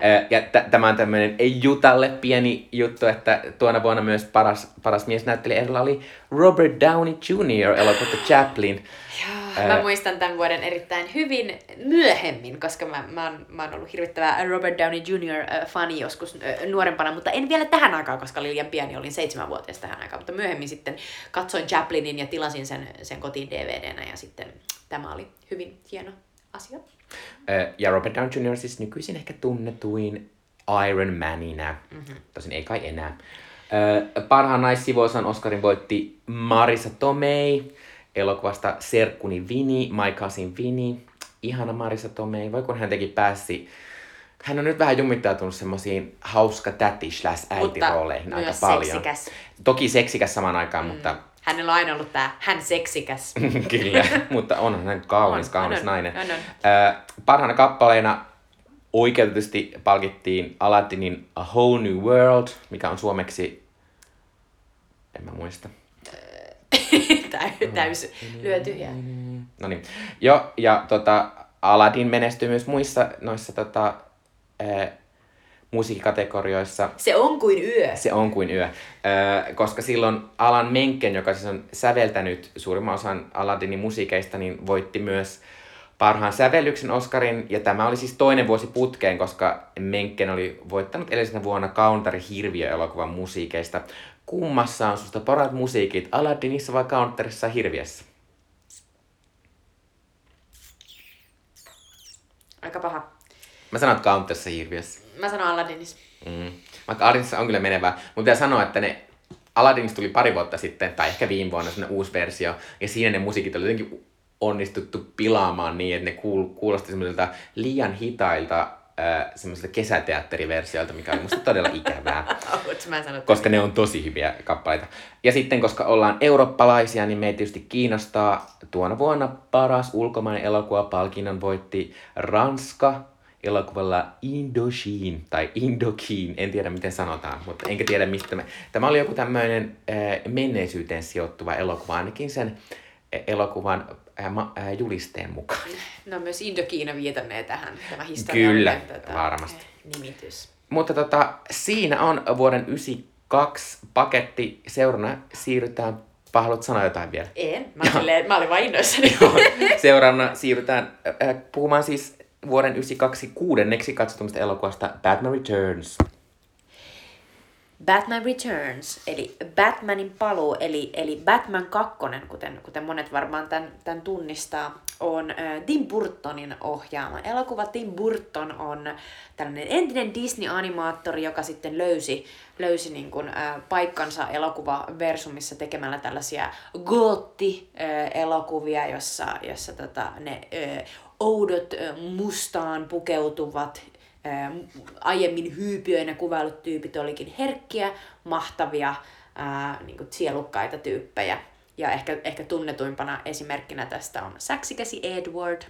Ää, ja t- tämä on tämmöinen ei Jutalle pieni juttu, että tuona vuonna myös paras, paras miesnäyttelijä ehdolla oli Robert Downey Jr. elokuvasta Chaplin. Joo, mä muistan tämän vuoden erittäin hyvin myöhemmin, koska mä, mä, oon, mä oon ollut hirvittävä Robert Downey Jr. fani joskus nuorempana, mutta en vielä tähän aikaan, koska olin liian pieni, olin seitsemänvuotias tähän aikaan, mutta myöhemmin sitten katsoin Chaplinin ja tilasin sen, sen kotiin DVDnä ja sitten tämä oli hyvin hieno asia. Ja Robert Downey Jr. siis nykyisin ehkä tunnetuin Iron Manina, mm-hmm. tosin ei kai enää. Parhaan naissivuosan Oscarin voitti Marisa Tomei elokuvasta Serkkuni Vini, My Cousin Vini. Ihana Marisa Tomei, voi kun hän teki pääsi hän on nyt vähän jumittautunut semmoisiin hauska täti slash äitirooleihin aika paljon. seksikäs. Toki seksikäs samaan aikaan, mm. mutta... Hänellä on aina ollut tää, hän seksikäs. [laughs] Kyllä, mutta onhan hän kaunis, on, kaunis on, nainen. On, on. Äh, parhaana kappaleena oikeutetusti palkittiin Aladdinin A Whole New World, mikä on suomeksi... En mä muista. [laughs] Täys lyö tyhjää. No niin. Jo, ja tota, Aladdin menestyi myös muissa noissa tota, ää, musiikkikategorioissa. Se on kuin yö. Se on kuin yö. Ää, koska silloin Alan Menken, joka siis on säveltänyt suurimman osan Aladdinin musiikeista, niin voitti myös parhaan sävellyksen Oscarin, ja tämä oli siis toinen vuosi putkeen, koska Menken oli voittanut edellisenä vuonna Country Hirviö-elokuvan musiikeista. Kummassa on susta parat musiikit, Aladdinissa vai Counterissa Hirviössä? Aika paha. Mä sanon, että Counterissa Hirviössä. Mä sanon Aladdinissa. Mm. Vaikka Aladdinissa on kyllä menevää. Mutta pitää sanoa, että ne Aladdinissa tuli pari vuotta sitten, tai ehkä viime vuonna, uusi versio, ja siinä ne musiikit oli jotenkin onnistuttu pilaamaan niin, että ne kuul- kuulosti semmoisilta liian hitailta äh, semmoisilta kesäteatteriversioilta, mikä oli musta todella ikävää. [laughs] koska ne on tosi hyviä kappaleita. Ja sitten, koska ollaan eurooppalaisia, niin meitä tietysti kiinnostaa tuona vuonna paras ulkomainen elokuva palkinnon voitti Ranska elokuvalla Indochine tai Indochine, en tiedä miten sanotaan, mutta enkä tiedä mistä me... Tämä oli joku tämmöinen äh, menneisyyteen sijoittuva elokuva, ainakin sen elokuvan ma, ää, julisteen mukaan. No myös Indokiina viitannee tähän, tämä historiallinen Kyllä, tota, varmasti. nimitys. Mutta tota, siinä on vuoden 92 paketti. Seurana siirrytään Haluatko sanoa jotain vielä? En. Mä, silleen, mä olin vain innoissani. Seuraavana siirrytään äh, puhumaan siis vuoden 92 kuudenneksi katsotumista elokuvasta Batman Returns. Batman Returns, eli Batmanin paluu, eli, eli Batman 2, kuten, kuten monet varmaan tämän, tämän tunnistaa, on Tim Burtonin ohjaama elokuva. Tim Burton on tällainen entinen Disney-animaattori, joka sitten löysi, löysi niin kuin, paikkansa elokuvaversumissa tekemällä tällaisia gootti-elokuvia, jossa, jossa tota, ne oudot mustaan pukeutuvat aiemmin hyypiöinä kuvailut tyypit olikin herkkiä, mahtavia, ää, niin kuin sielukkaita tyyppejä. Ja ehkä, ehkä tunnetuimpana esimerkkinä tästä on Saksikäsi Edward,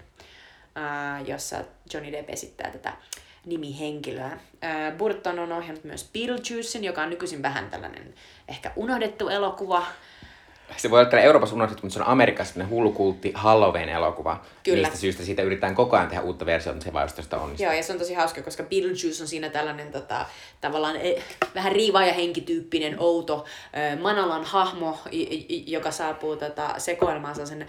ää, jossa Johnny Depp esittää tätä nimihenkilöä. Ää, Burton on ohjannut myös Beetlejuicen, joka on nykyisin vähän tällainen ehkä unohdettu elokuva, se voi olla täällä Euroopassa unohdettu, mutta se on Amerikassa hullukultti Halloween-elokuva. Kyllä. Mistä syystä siitä yritetään koko ajan tehdä uutta versiota, mutta se vaan jostain onnistuu. Joo, ja se on tosi hauska, koska Beetlejuice on siinä tällainen tota, tavallaan eh, vähän riivaaja henkityyppinen, outo äh, Manalan hahmo, joka saapuu tota, sekoilmaan sen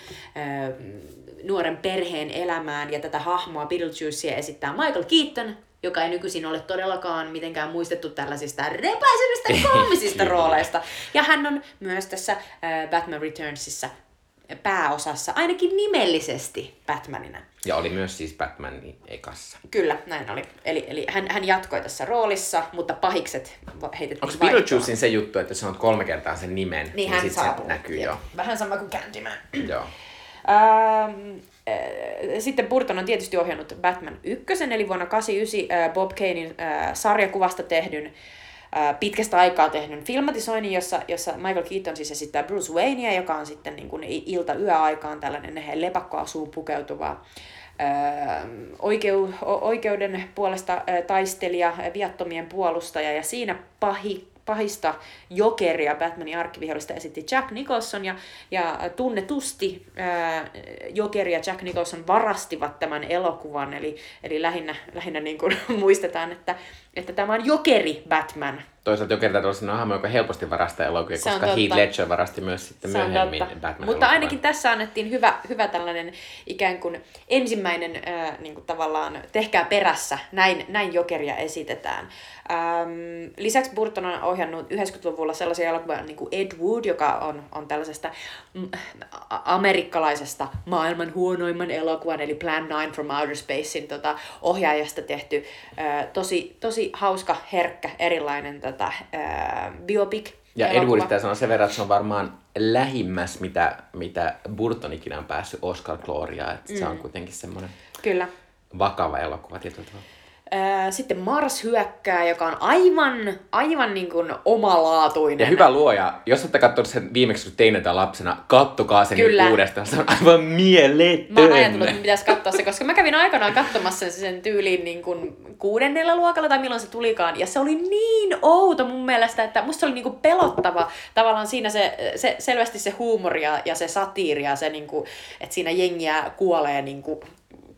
nuoren perheen elämään. Ja tätä hahmoa Beetlejuicea esittää Michael Keaton, joka ei nykyisin ole todellakaan mitenkään muistettu tällaisista repäisevistä koomisista rooleista. Ja hän on myös tässä äh, Batman Returnsissa pääosassa, ainakin nimellisesti Batmanina. Ja oli myös siis Batmanin ekassa. Kyllä, näin oli. Eli, eli hän, hän jatkoi tässä roolissa, mutta pahikset heitettiin Onko Beetlejuicin se juttu, että sanot kolme kertaa sen nimen, niin, niin hän sit se näkyy jo. Vähän sama kuin Candyman. Joo. Ähm, äh, sitten Burton on tietysti ohjannut Batman 1, eli vuonna 1989 äh, Bob Kanein äh, sarjakuvasta tehdyn pitkästä aikaa tehnyt filmatisoinnin, jossa, jossa Michael Keaton siis esittää Bruce Wayneä, joka on sitten niin kuin ilta-yöaikaan tällainen lepakkoasuun pukeutuva oikeu, oikeuden puolesta taistelija, viattomien puolustaja, ja siinä pahi, pahista jokeria. Batmanin arkkivihollista esitti Jack Nicholson ja, ja tunnetusti ää, jokeri ja Jack Nicholson varastivat tämän elokuvan, eli, eli lähinnä, lähinnä niin kuin [laughs] muistetaan, että, että tämä on jokeri Batman. Toisaalta jokeri täytyy olla hahmo, joka helposti varastaa elokuvia, koska Heath Ledger varasti myös sitten myöhemmin Batman Mutta ainakin tässä annettiin hyvä, hyvä tällainen ikään kuin ensimmäinen ää, niin kuin tavallaan tehkää perässä, näin, näin jokeria esitetään. Ähm, lisäksi Burton on ohjannut 90-luvulla sellaisia elokuvia niin kuin Ed Wood, joka on, on tällaisesta mm, amerikkalaisesta maailman huonoimman elokuvan, eli Plan 9 from Outer Spacein tota, ohjaajasta tehty äh, tosi, tosi hauska, herkkä, erilainen tota, äh, biopic. Ja Ed Woodista sanoo sen verran, että se on varmaan lähimmäs, mitä, mitä Burton ikinä on päässyt Oscar Gloriaan. Mm. Se on kuitenkin semmoinen Kyllä. vakava elokuva tietyllä tavalla. Sitten Mars hyökkää, joka on aivan, aivan niin kuin omalaatuinen. Ja hyvä luoja, jos olette katsonut sen viimeksi, kun tein näitä lapsena, kattokaa sen Kyllä. uudestaan. Se on aivan mieletön. Mä oon ajatellut, että pitäisi katsoa se, koska mä kävin aikanaan katsomassa sen, sen tyyliin niin kuin kuudennella luokalla tai milloin se tulikaan. Ja se oli niin outo mun mielestä, että musta se oli niin kuin pelottava. Tavallaan siinä se, se selvästi se huumori ja, ja se satiiri ja se, niin kuin, että siinä jengiä kuolee niin kuin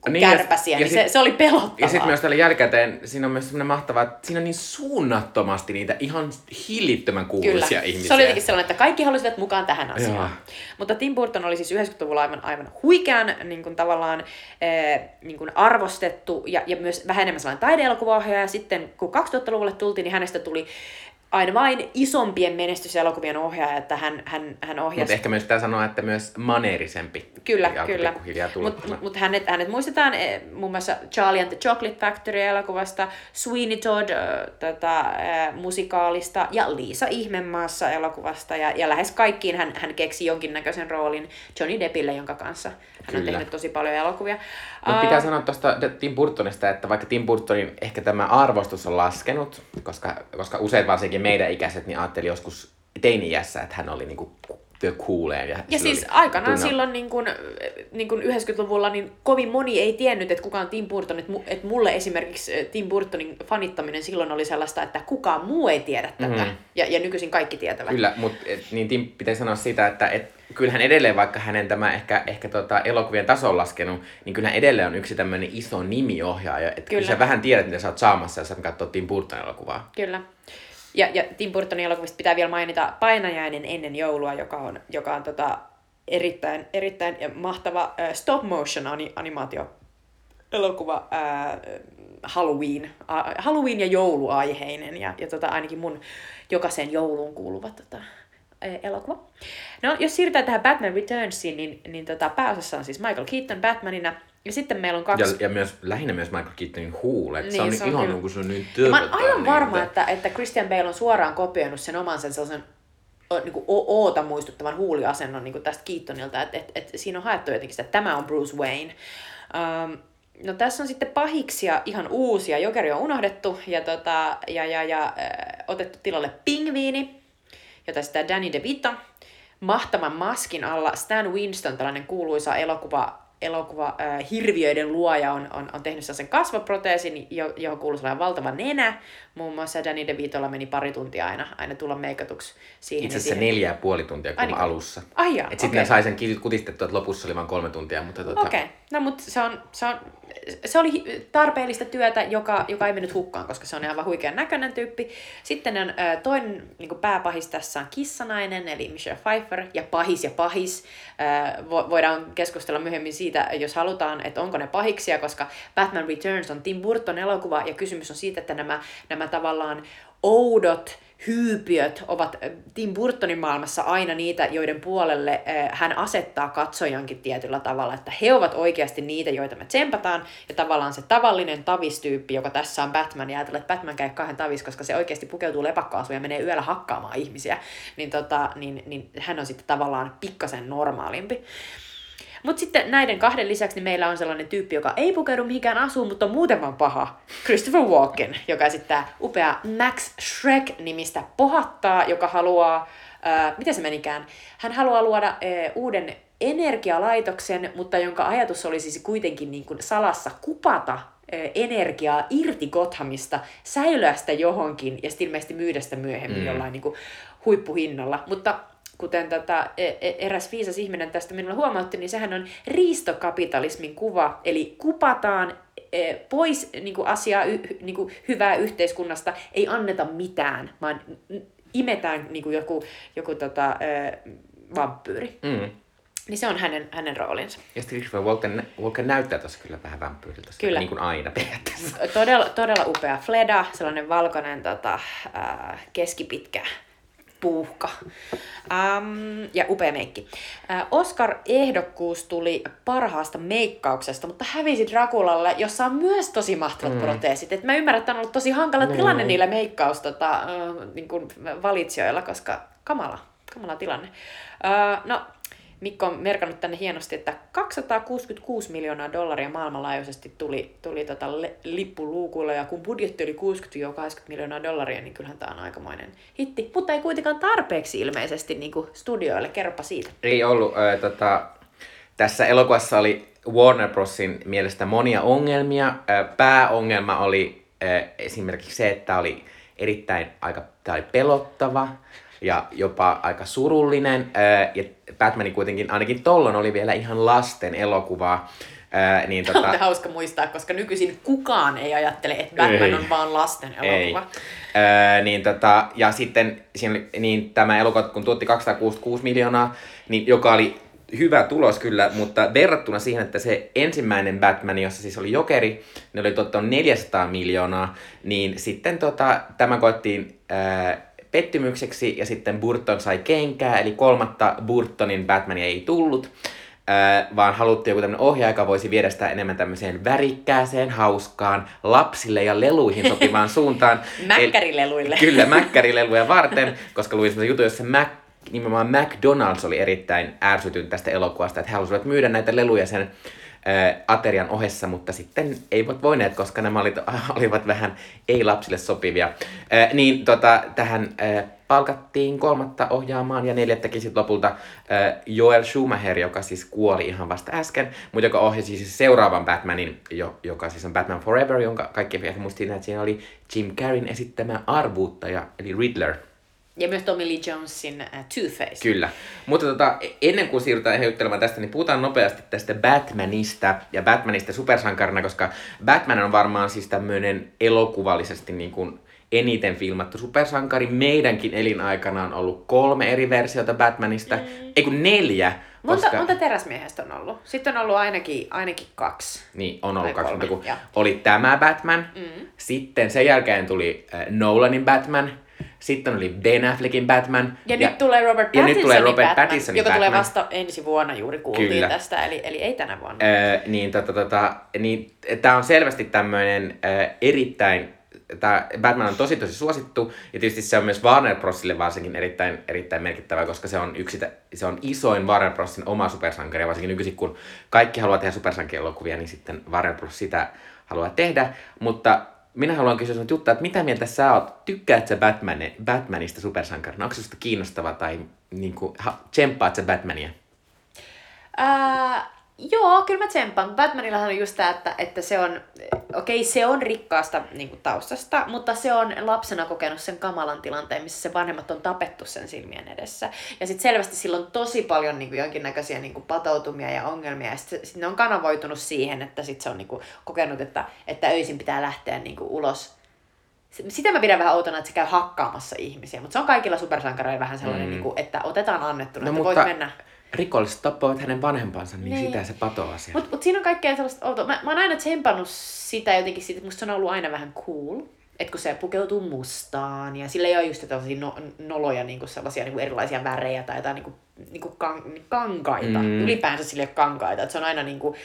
niin, kärpäsiä, ja, niin sit, se, se oli pelottavaa. Ja sitten myös tällä jälkikäteen, siinä on myös semmoinen mahtavaa, että siinä on niin suunnattomasti niitä ihan hillittömän kuuluisia Kyllä. ihmisiä. Se oli jotenkin sellainen, että kaikki halusivat mukaan tähän asiaan. Joo. Mutta Tim Burton oli siis 90-luvulla aivan, aivan huikean niin kuin tavallaan eh, niin kuin arvostettu ja, ja myös vähän enemmän sellainen taideelokuvaohjaaja. Sitten kun 2000-luvulle tultiin, niin hänestä tuli aina vain isompien menestyselokuvien ohjaaja, että hän, hän, hän ohjasi. Mutta ehkä myös pitää sanoa, että myös maneerisempi. Kyllä, kyllä. Mutta mut, mut hänet, hänet muistetaan eh, muun muassa Charlie and the Chocolate Factory-elokuvasta, Sweeney Todd äh, tota, äh, musikaalista ja Liisa Ihmemaassa elokuvasta. Ja, ja lähes kaikkiin hän, hän keksi jonkinnäköisen roolin Johnny Deppille, jonka kanssa hän Kyllä. on tehnyt tosi paljon elokuvia. Mutta pitää sanoa tuosta Tim Burtonista, että vaikka Tim Burtonin ehkä tämä arvostus on laskenut, koska, koska usein varsinkin meidän ikäiset niin ajatteli joskus teini-iässä, että hän oli niinku the cooleen. Ja, ja siis aikanaan tunne... silloin niin kun, niin kun 90-luvulla niin kovin moni ei tiennyt, että kuka on Tim Burton. Että, että mulle esimerkiksi Tim Burtonin fanittaminen silloin oli sellaista, että kukaan muu ei tiedä tätä. Mm-hmm. Ja, ja nykyisin kaikki tietävät. Kyllä, mutta niin Tim pitäisi sanoa sitä, että et, kyllähän edelleen, vaikka hänen tämä ehkä, ehkä tota elokuvien taso on laskenut, niin kyllähän edelleen on yksi tämmöinen iso nimiohjaaja. Että kyllä. kyllä sä vähän tiedät, mitä sä oot saamassa, jos sä katsot Tim Burton elokuvaa. Kyllä. Ja, ja Tim Burtonin elokuvista pitää vielä mainita Painajainen ennen joulua, joka on, joka on tota, erittäin, erittäin mahtava äh, stop motion animaatio elokuva äh, Halloween, äh, Halloween ja jouluaiheinen ja, ja tota, ainakin mun jokaiseen jouluun kuuluva tota, elokuva. No, jos siirrytään tähän Batman Returnsiin, niin, niin tota, pääosassa on siis Michael Keaton Batmanina, ja sitten meillä on kaksi... Ja, ja myös, lähinnä myös Michael Keatonin huulet. Niin, se on, se on ihan niin kuin se on niin Mä oon aivan varma, niin, että, että Christian Bale on suoraan kopioinut sen oman sen sellaisen niin kuin oota muistuttavan huuliasennon niin kuin tästä Keatonilta, että et, et siinä on haettu jotenkin sitä, että tämä on Bruce Wayne. Um, no tässä on sitten pahiksia ihan uusia, Jokeri on unohdettu ja, tota, ja, ja, ja äh, otettu tilalle pingviini, jota sitä Danny DeVito. Mahtavan maskin alla Stan Winston, tällainen kuuluisa elokuva elokuva äh, Hirviöiden luoja on, on, on tehnyt sen kasvoproteesin, jo, johon kuuluu sellainen valtava nenä. Muun muassa Danny DeVitolla meni pari tuntia aina, aina tulla meikatuksi siihen. Itse asiassa neljä ja puoli tuntia kuin alussa. Ai jaa, Sitten okay. sai sen kutistettua, että lopussa oli vain kolme tuntia. Mutta tota... Okei, okay. no mutta se on, se on se oli tarpeellista työtä, joka, joka ei mennyt hukkaan, koska se on aivan huikean näköinen tyyppi. Sitten on toinen niin pääpahis tässä on kissanainen, eli Michelle Pfeiffer, ja pahis ja pahis. voidaan keskustella myöhemmin siitä, jos halutaan, että onko ne pahiksia, koska Batman Returns on Tim Burton elokuva, ja kysymys on siitä, että nämä, nämä tavallaan oudot, hyypiöt ovat äh, Tim Burtonin maailmassa aina niitä, joiden puolelle äh, hän asettaa katsojankin tietyllä tavalla, että he ovat oikeasti niitä, joita me tsempataan, ja tavallaan se tavallinen tavistyyppi, joka tässä on Batman, ja ajatellaan, että Batman käy kahden tavis, koska se oikeasti pukeutuu lepakkaasuun ja menee yöllä hakkaamaan ihmisiä, niin, tota, niin, niin hän on sitten tavallaan pikkasen normaalimpi. Mutta sitten näiden kahden lisäksi niin meillä on sellainen tyyppi, joka ei pukeudu mihinkään asuun, mutta on muuten vaan paha. Christopher Walken, joka esittää upea Max Shrek-nimistä pohattaa, joka haluaa, ää, miten se menikään, hän haluaa luoda ää, uuden energialaitoksen, mutta jonka ajatus oli siis kuitenkin niin kuin salassa kupata energiaa irti Gothamista, säilyä sitä johonkin ja sitten ilmeisesti myydä sitä myöhemmin mm. jollain niin kuin huippuhinnalla. Mutta kuten tätä e, e, eräs viisas ihminen tästä minulle huomautti, niin sehän on riistokapitalismin kuva, eli kupataan e, pois niin kuin asiaa, niin kuin hyvää yhteiskunnasta, ei anneta mitään, vaan imetään niin kuin joku, joku tota, vampyyri. Mm. Niin se on hänen, hänen roolinsa. Ja sitten Christopher Walken, Walken näyttää tuossa kyllä vähän vampyyriltä. Kyllä. Niin kuin aina periaatteessa. Todella, todella upea Fleda, sellainen valkoinen tota, äh, keskipitkä puuhka. Um, ja upea meikki. Uh, Oscar-ehdokkuus tuli parhaasta meikkauksesta, mutta hävisi Drakulalle, jossa on myös tosi mahtavat mm. proteesit. Et mä ymmärrän, että on ollut tosi hankala mm. tilanne niillä meikkaus tota, uh, niin kuin valitsijoilla, koska kamala, kamala tilanne. Uh, no, Mikko on merkannut tänne hienosti, että 266 miljoonaa dollaria maailmanlaajuisesti tuli, tuli tota lippuluukulla, ja kun budjetti oli 60-80 miljoonaa dollaria, niin kyllähän tämä on aikamoinen hitti. Mutta ei kuitenkaan tarpeeksi ilmeisesti niin kuin studioille. Kerropa siitä. Ei ollut. Äh, tota, tässä elokuvassa oli Warner Brosin mielestä monia ongelmia. Äh, pääongelma oli äh, esimerkiksi se, että oli erittäin aika oli pelottava ja jopa aika surullinen. Ja Batmanin kuitenkin, ainakin tollon oli vielä ihan lasten elokuvaa. Ää, niin tota... On hauska muistaa, koska nykyisin kukaan ei ajattele, että Batman ei. on vaan lasten elokuva. Ei. Ää, niin tota, ja sitten siinä, niin tämä elokuva, kun tuotti 266 miljoonaa, niin joka oli hyvä tulos kyllä, mutta verrattuna siihen, että se ensimmäinen Batman, jossa siis oli Jokeri, ne oli totta 400 miljoonaa, niin sitten tota, tämä koettiin ää, pettymykseksi ja sitten Burton sai kenkää, eli kolmatta Burtonin Batmania ei tullut, äh, vaan haluttiin joku tämmöinen ohjaaja, joka voisi viedä sitä enemmän tämmöiseen värikkääseen, hauskaan, lapsille ja leluihin sopivaan [laughs] suuntaan. Mäkkärileluille. El, kyllä, mäkkärileluja varten, koska luin semmoisen jutun, jossa Mac, nimenomaan McDonald's oli erittäin ärsytynyt tästä elokuvasta, että he halusivat myydä näitä leluja sen aterian ohessa, mutta sitten eivät voineet, koska nämä olivat, [laughs] olivat vähän ei-lapsille sopivia. Ää, niin tota, tähän ää, palkattiin kolmatta ohjaamaan ja neljättäkin sitten lopulta ää, Joel Schumacher, joka siis kuoli ihan vasta äsken, mutta joka ohjasi siis seuraavan Batmanin, jo, joka siis on Batman Forever, jonka kaikki ehkä muistiin, että siinä oli Jim Carreyn esittämä arvuuttaja, eli Riddler. Ja myös Tommy Lee Jonesin uh, Two-Face. Kyllä. Mutta tota, ennen kuin siirrytään eheyttelemään tästä, niin puhutaan nopeasti tästä Batmanista ja Batmanista supersankarina, koska Batman on varmaan siis tämmöinen elokuvallisesti niin kuin eniten filmattu supersankari. Meidänkin elinaikana on ollut kolme eri versiota Batmanista, mm. ei kun neljä. Monta, koska... monta teräsmiehestä on ollut? Sitten on ollut ainakin, ainakin kaksi. Niin, on ollut kaksi, mutta kun oli tämä Batman, mm. sitten sen jälkeen tuli äh, Nolanin Batman, sitten oli Ben Affleckin Batman. Ja, ja nyt tulee Robert Pattinsonin, ja nyt tulee Robert Batman, Pattinsonin joka Batman. tulee vasta ensi vuonna juuri kuultiin Kyllä. tästä, eli, eli ei tänä vuonna. Öö, niin, tota, tota, niin tämä on selvästi tämmöinen äh, erittäin tämä Batman on tosi tosi suosittu, ja tietysti se on myös Warner Brosille varsinkin erittäin, erittäin merkittävä, koska se on, yksi, se on isoin Warner Brosin oma supersankari, varsinkin nykyisin kun kaikki haluaa tehdä supersankarielokuvia, niin sitten Warner Bros. sitä haluaa tehdä, mutta minä haluan kysyä sinulta Jutta, että mitä mieltä sä oot? Tykkäät sä Batman, Batmanista supersankarina? Onko se kiinnostava tai niin kuin, ha, tsemppaat sä Batmania? Uh, Joo, kyllä mä tsempaan. Batmanillahan on just tämä, että, että se on, okei, okay, se on rikkaasta niin kuin, taustasta, mutta se on lapsena kokenut sen kamalan tilanteen, missä se vanhemmat on tapettu sen silmien edessä. Ja sitten selvästi sillä on tosi paljon niin kuin, jonkinnäköisiä niin kuin, patoutumia ja ongelmia, ja sitten sit ne on kanavoitunut siihen, että sit se on niin kuin, kokenut, että, että öisin pitää lähteä niin kuin, ulos sitä mä pidän vähän outona, että se käy hakkaamassa ihmisiä, mutta se on kaikilla supersankareilla vähän sellainen, mm. niin kuin, että otetaan annettuna, no, että mutta... voit mennä rikolliset tappavat hänen vanhempansa, niin, niin. sitä se patoaa siellä. Mutta mut siinä on kaikkea sellaista outoa. Mä, mä oon aina tsempannut sitä jotenkin siitä, että musta se on ollut aina vähän cool. Että kun se pukeutuu mustaan ja sillä ei ole just tällaisia no, noloja niinku sellaisia niinku erilaisia värejä tai jotain niinku, niinku kan, kankaita. Mm. Ylipäänsä sille kankaita. Että se on aina niinku,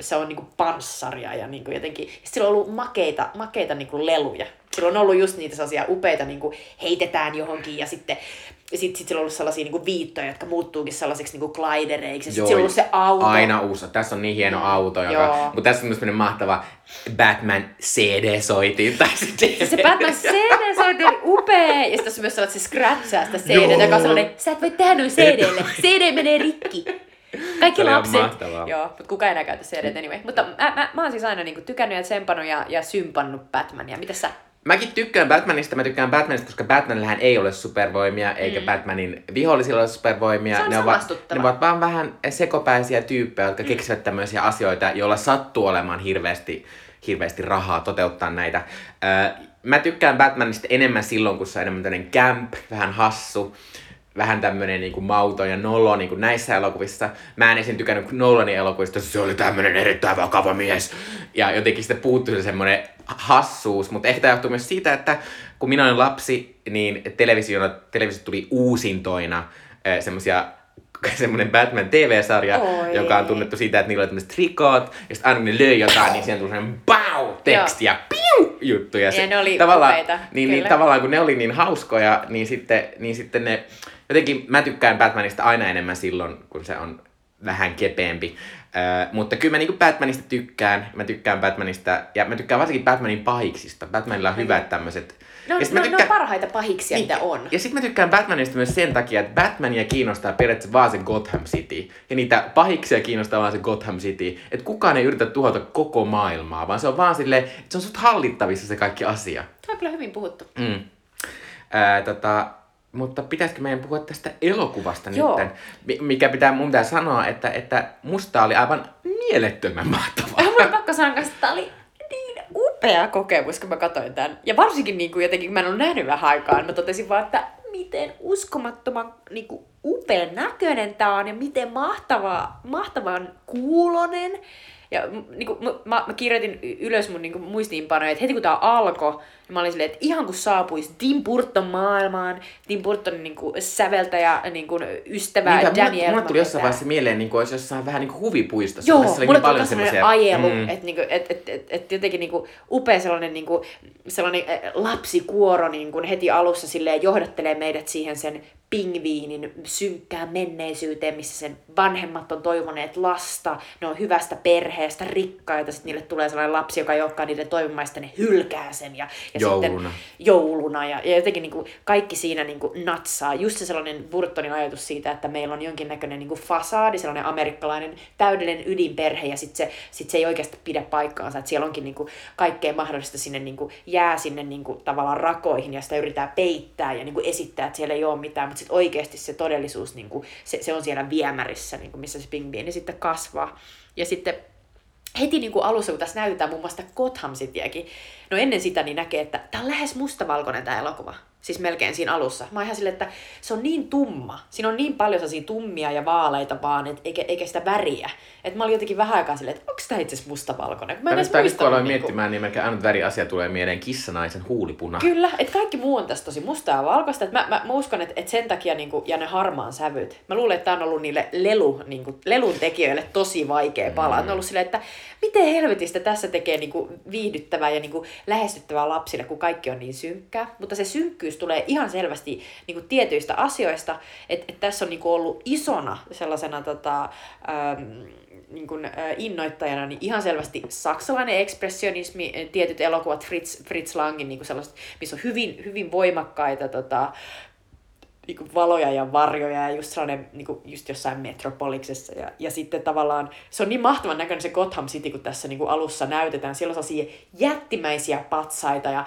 se on niinku panssaria ja niinku jotenkin. Ja sillä on ollut makeita, makeita niinku leluja. sillä on ollut just niitä sellaisia upeita, niin kuin heitetään johonkin ja sitten sitten sit sillä on ollut sellaisia niinku viittoja, jotka muuttuukin sellaisiksi niinku glidereiksi. Sitten sillä on ollut se auto. Aina uusi. Tässä on niin hieno auto. Joka, mutta tässä on myös mahtava Batman CD-soitin. [laughs] Tai sitten... Se Batman CD-soitin oli upea. Ja sitten tässä on myös sellainen, että se scratchaa sitä CD, joka on sellainen, sä et voi tehdä noin CDlle. CD menee rikki. Kaikki lapset. Joo, mutta kukaan ei enää käytä CD anyway. Mutta mä, mä, mä oon siis aina niinku tykännyt ja tsempannut ja, ja sympannut Batmania. Mitä sä? Mäkin tykkään Batmanista, mä tykkään Batmanista, koska Batmanillähän ei ole supervoimia, eikä mm. Batmanin vihollisilla ole supervoimia. Se on ne, ovat, ne ovat vaan vähän sekopäisiä tyyppejä, jotka mm. keksivät tämmöisiä asioita, joilla sattuu olemaan hirveästi, hirveästi rahaa toteuttaa näitä. Öö, mä tykkään Batmanista enemmän silloin, kun se on enemmän tämmöinen camp, vähän hassu vähän tämmönen niinku mauto ja nolo niinku näissä elokuvissa. Mä en esim. tykännyt Nolanin elokuvista, se oli tämmönen erittäin vakava mies. Ja jotenkin sitten puuttui se semmonen hassuus, mutta ehkä tämä johtuu myös siitä, että kun minä olin lapsi, niin televisio, televisio tuli uusintoina semmoisia semmoinen [laughs] Batman TV-sarja, Oi. joka on tunnettu siitä, että niillä oli tämmöiset trikoot, ja sitten aina kun ne löi jotain, niin siellä tuli semmoinen bau teksti ja piu juttu. Ja, ja ne oli tavallaan, upeita, niin, niin, tavallaan kun ne oli niin hauskoja, niin sitten, niin sitten ne, jotenkin mä tykkään Batmanista aina enemmän silloin, kun se on vähän kepeämpi. Öö, mutta kyllä mä niinku Batmanista tykkään. Mä tykkään Batmanista, ja mä tykkään varsinkin Batmanin pahiksista. Batmanilla on hyvät tämmöiset... No, no, tykkään... no on parhaita pahiksia, niin, mitä on. Ja sitten mä tykkään Batmanista myös sen takia, että Batmania kiinnostaa periaatteessa vaan se Gotham City. Ja niitä pahiksia kiinnostaa vaan se Gotham City. Että kukaan ei yritä tuhota koko maailmaa, vaan se on vaan silleen, että se on sut hallittavissa se kaikki asia. Se on kyllä hyvin puhuttu. Mm. Öö, tota, mutta pitäisikö meidän puhua tästä elokuvasta nyt? Mikä pitää mun pitää sanoa, että, että musta oli aivan mielettömän mahtavaa. Mun on pakko sanoa, että tämä oli niin upea kokemus, kun mä katsoin tämän. Ja varsinkin niin kuin jotenkin, kun mä en ole nähnyt vähän aikaa, mä totesin vaan, että miten uskomattoman niin kuin, upean näköinen tämä on ja miten mahtava, mahtavan kuulonen. Ja niin kuin, mä, mä kirjoitin ylös mun niin kuin, muistiinpanoja, että heti kun tää alkoi, niin mä olin silleen, että ihan kun saapuisi Tim Burton maailmaan, Tim Burtonin niin kuin, säveltäjä, niin kuin, ystävä niin, Danny Mulla tuli jossain vaiheessa mieleen, niin kuin, olisi jossain vähän niin kuin huvipuistossa. Joo, mulle niin paljon semmoisia... ajelu, mm. että niin et, et, et, et, jotenkin niin kuin, upea sellainen, niin kuin, sellainen lapsikuoro niin kuin, heti alussa silleen, johdattelee meidät siihen sen pingviinin synkkään menneisyyteen, missä sen vanhemmat on toivoneet lasta, ne on hyvästä perheestä, rikkaita, sitten niille tulee sellainen lapsi, joka ei olekaan niiden toivomaista, ne hylkää sen ja, ja jouluna. sitten jouluna ja, ja jotenkin niin kuin, kaikki siinä niin kuin, natsaa. Just se sellainen Burtonin ajatus siitä, että meillä on jonkinnäköinen niin kuin fasaadi, sellainen amerikkalainen täydellinen ydinperhe ja sitten se, sit se ei oikeasti pidä paikkaansa, että siellä onkin niin kuin, kaikkea mahdollista sinne niin kuin, jää sinne niin kuin, tavallaan rakoihin ja sitä yritetään peittää ja niin kuin, esittää, että siellä ei ole mitään, mutta sitten oikeasti se todellisuus, niin kuin, se, se on siellä viemärissä, niin kuin missä se pingviini sitten kasvaa. Ja sitten heti niin kuin alussa, kun tässä näytetään muun muassa Gotham Cityäkin, no ennen sitä niin näkee, että tämä on lähes mustavalkoinen tämä elokuva siis melkein siinä alussa. Mä ihan silleen, että se on niin tumma. Siinä on niin paljon sellaisia tummia ja vaaleita vaan, et, eikä, eikä sitä väriä. Että mä olin jotenkin vähän aikaa silleen, että onko tämä itse asiassa mustavalkoinen. Mä en edes muistanut. Kun aloin niin miettimään, niin melkein ainut väriasia tulee mieleen kissanaisen huulipuna. Kyllä, että kaikki muu on tässä tosi mustaa ja valkoista. Että mä, mä, mä, uskon, että, että sen takia niin kuin, ja ne harmaan sävyt. Mä luulen, että tämä on ollut niille lelu, niin kuin, lelun tekijöille tosi vaikea pala. Mm. On ollut silleen, että miten helvetistä tässä tekee niin kuin, viihdyttävää ja niin kuin, lähestyttävää lapsille, kun kaikki on niin synkkää. Mutta se synkkyys tulee ihan selvästi niin kuin, tietyistä asioista, että, että tässä on niin kuin, ollut isona sellaisena tota, ähm, niin kuin, äh, innoittajana niin ihan selvästi saksalainen ekspressionismi, tietyt elokuvat Fritz, Fritz Langin, niin kuin sellaiset, missä on hyvin, hyvin voimakkaita tota, niin kuin valoja ja varjoja ja just sellainen niin kuin just jossain metropoliksessa. Ja, ja sitten tavallaan se on niin mahtavan näköinen se Gotham City, kun tässä niin kuin alussa näytetään. Siellä on sellaisia jättimäisiä patsaita ja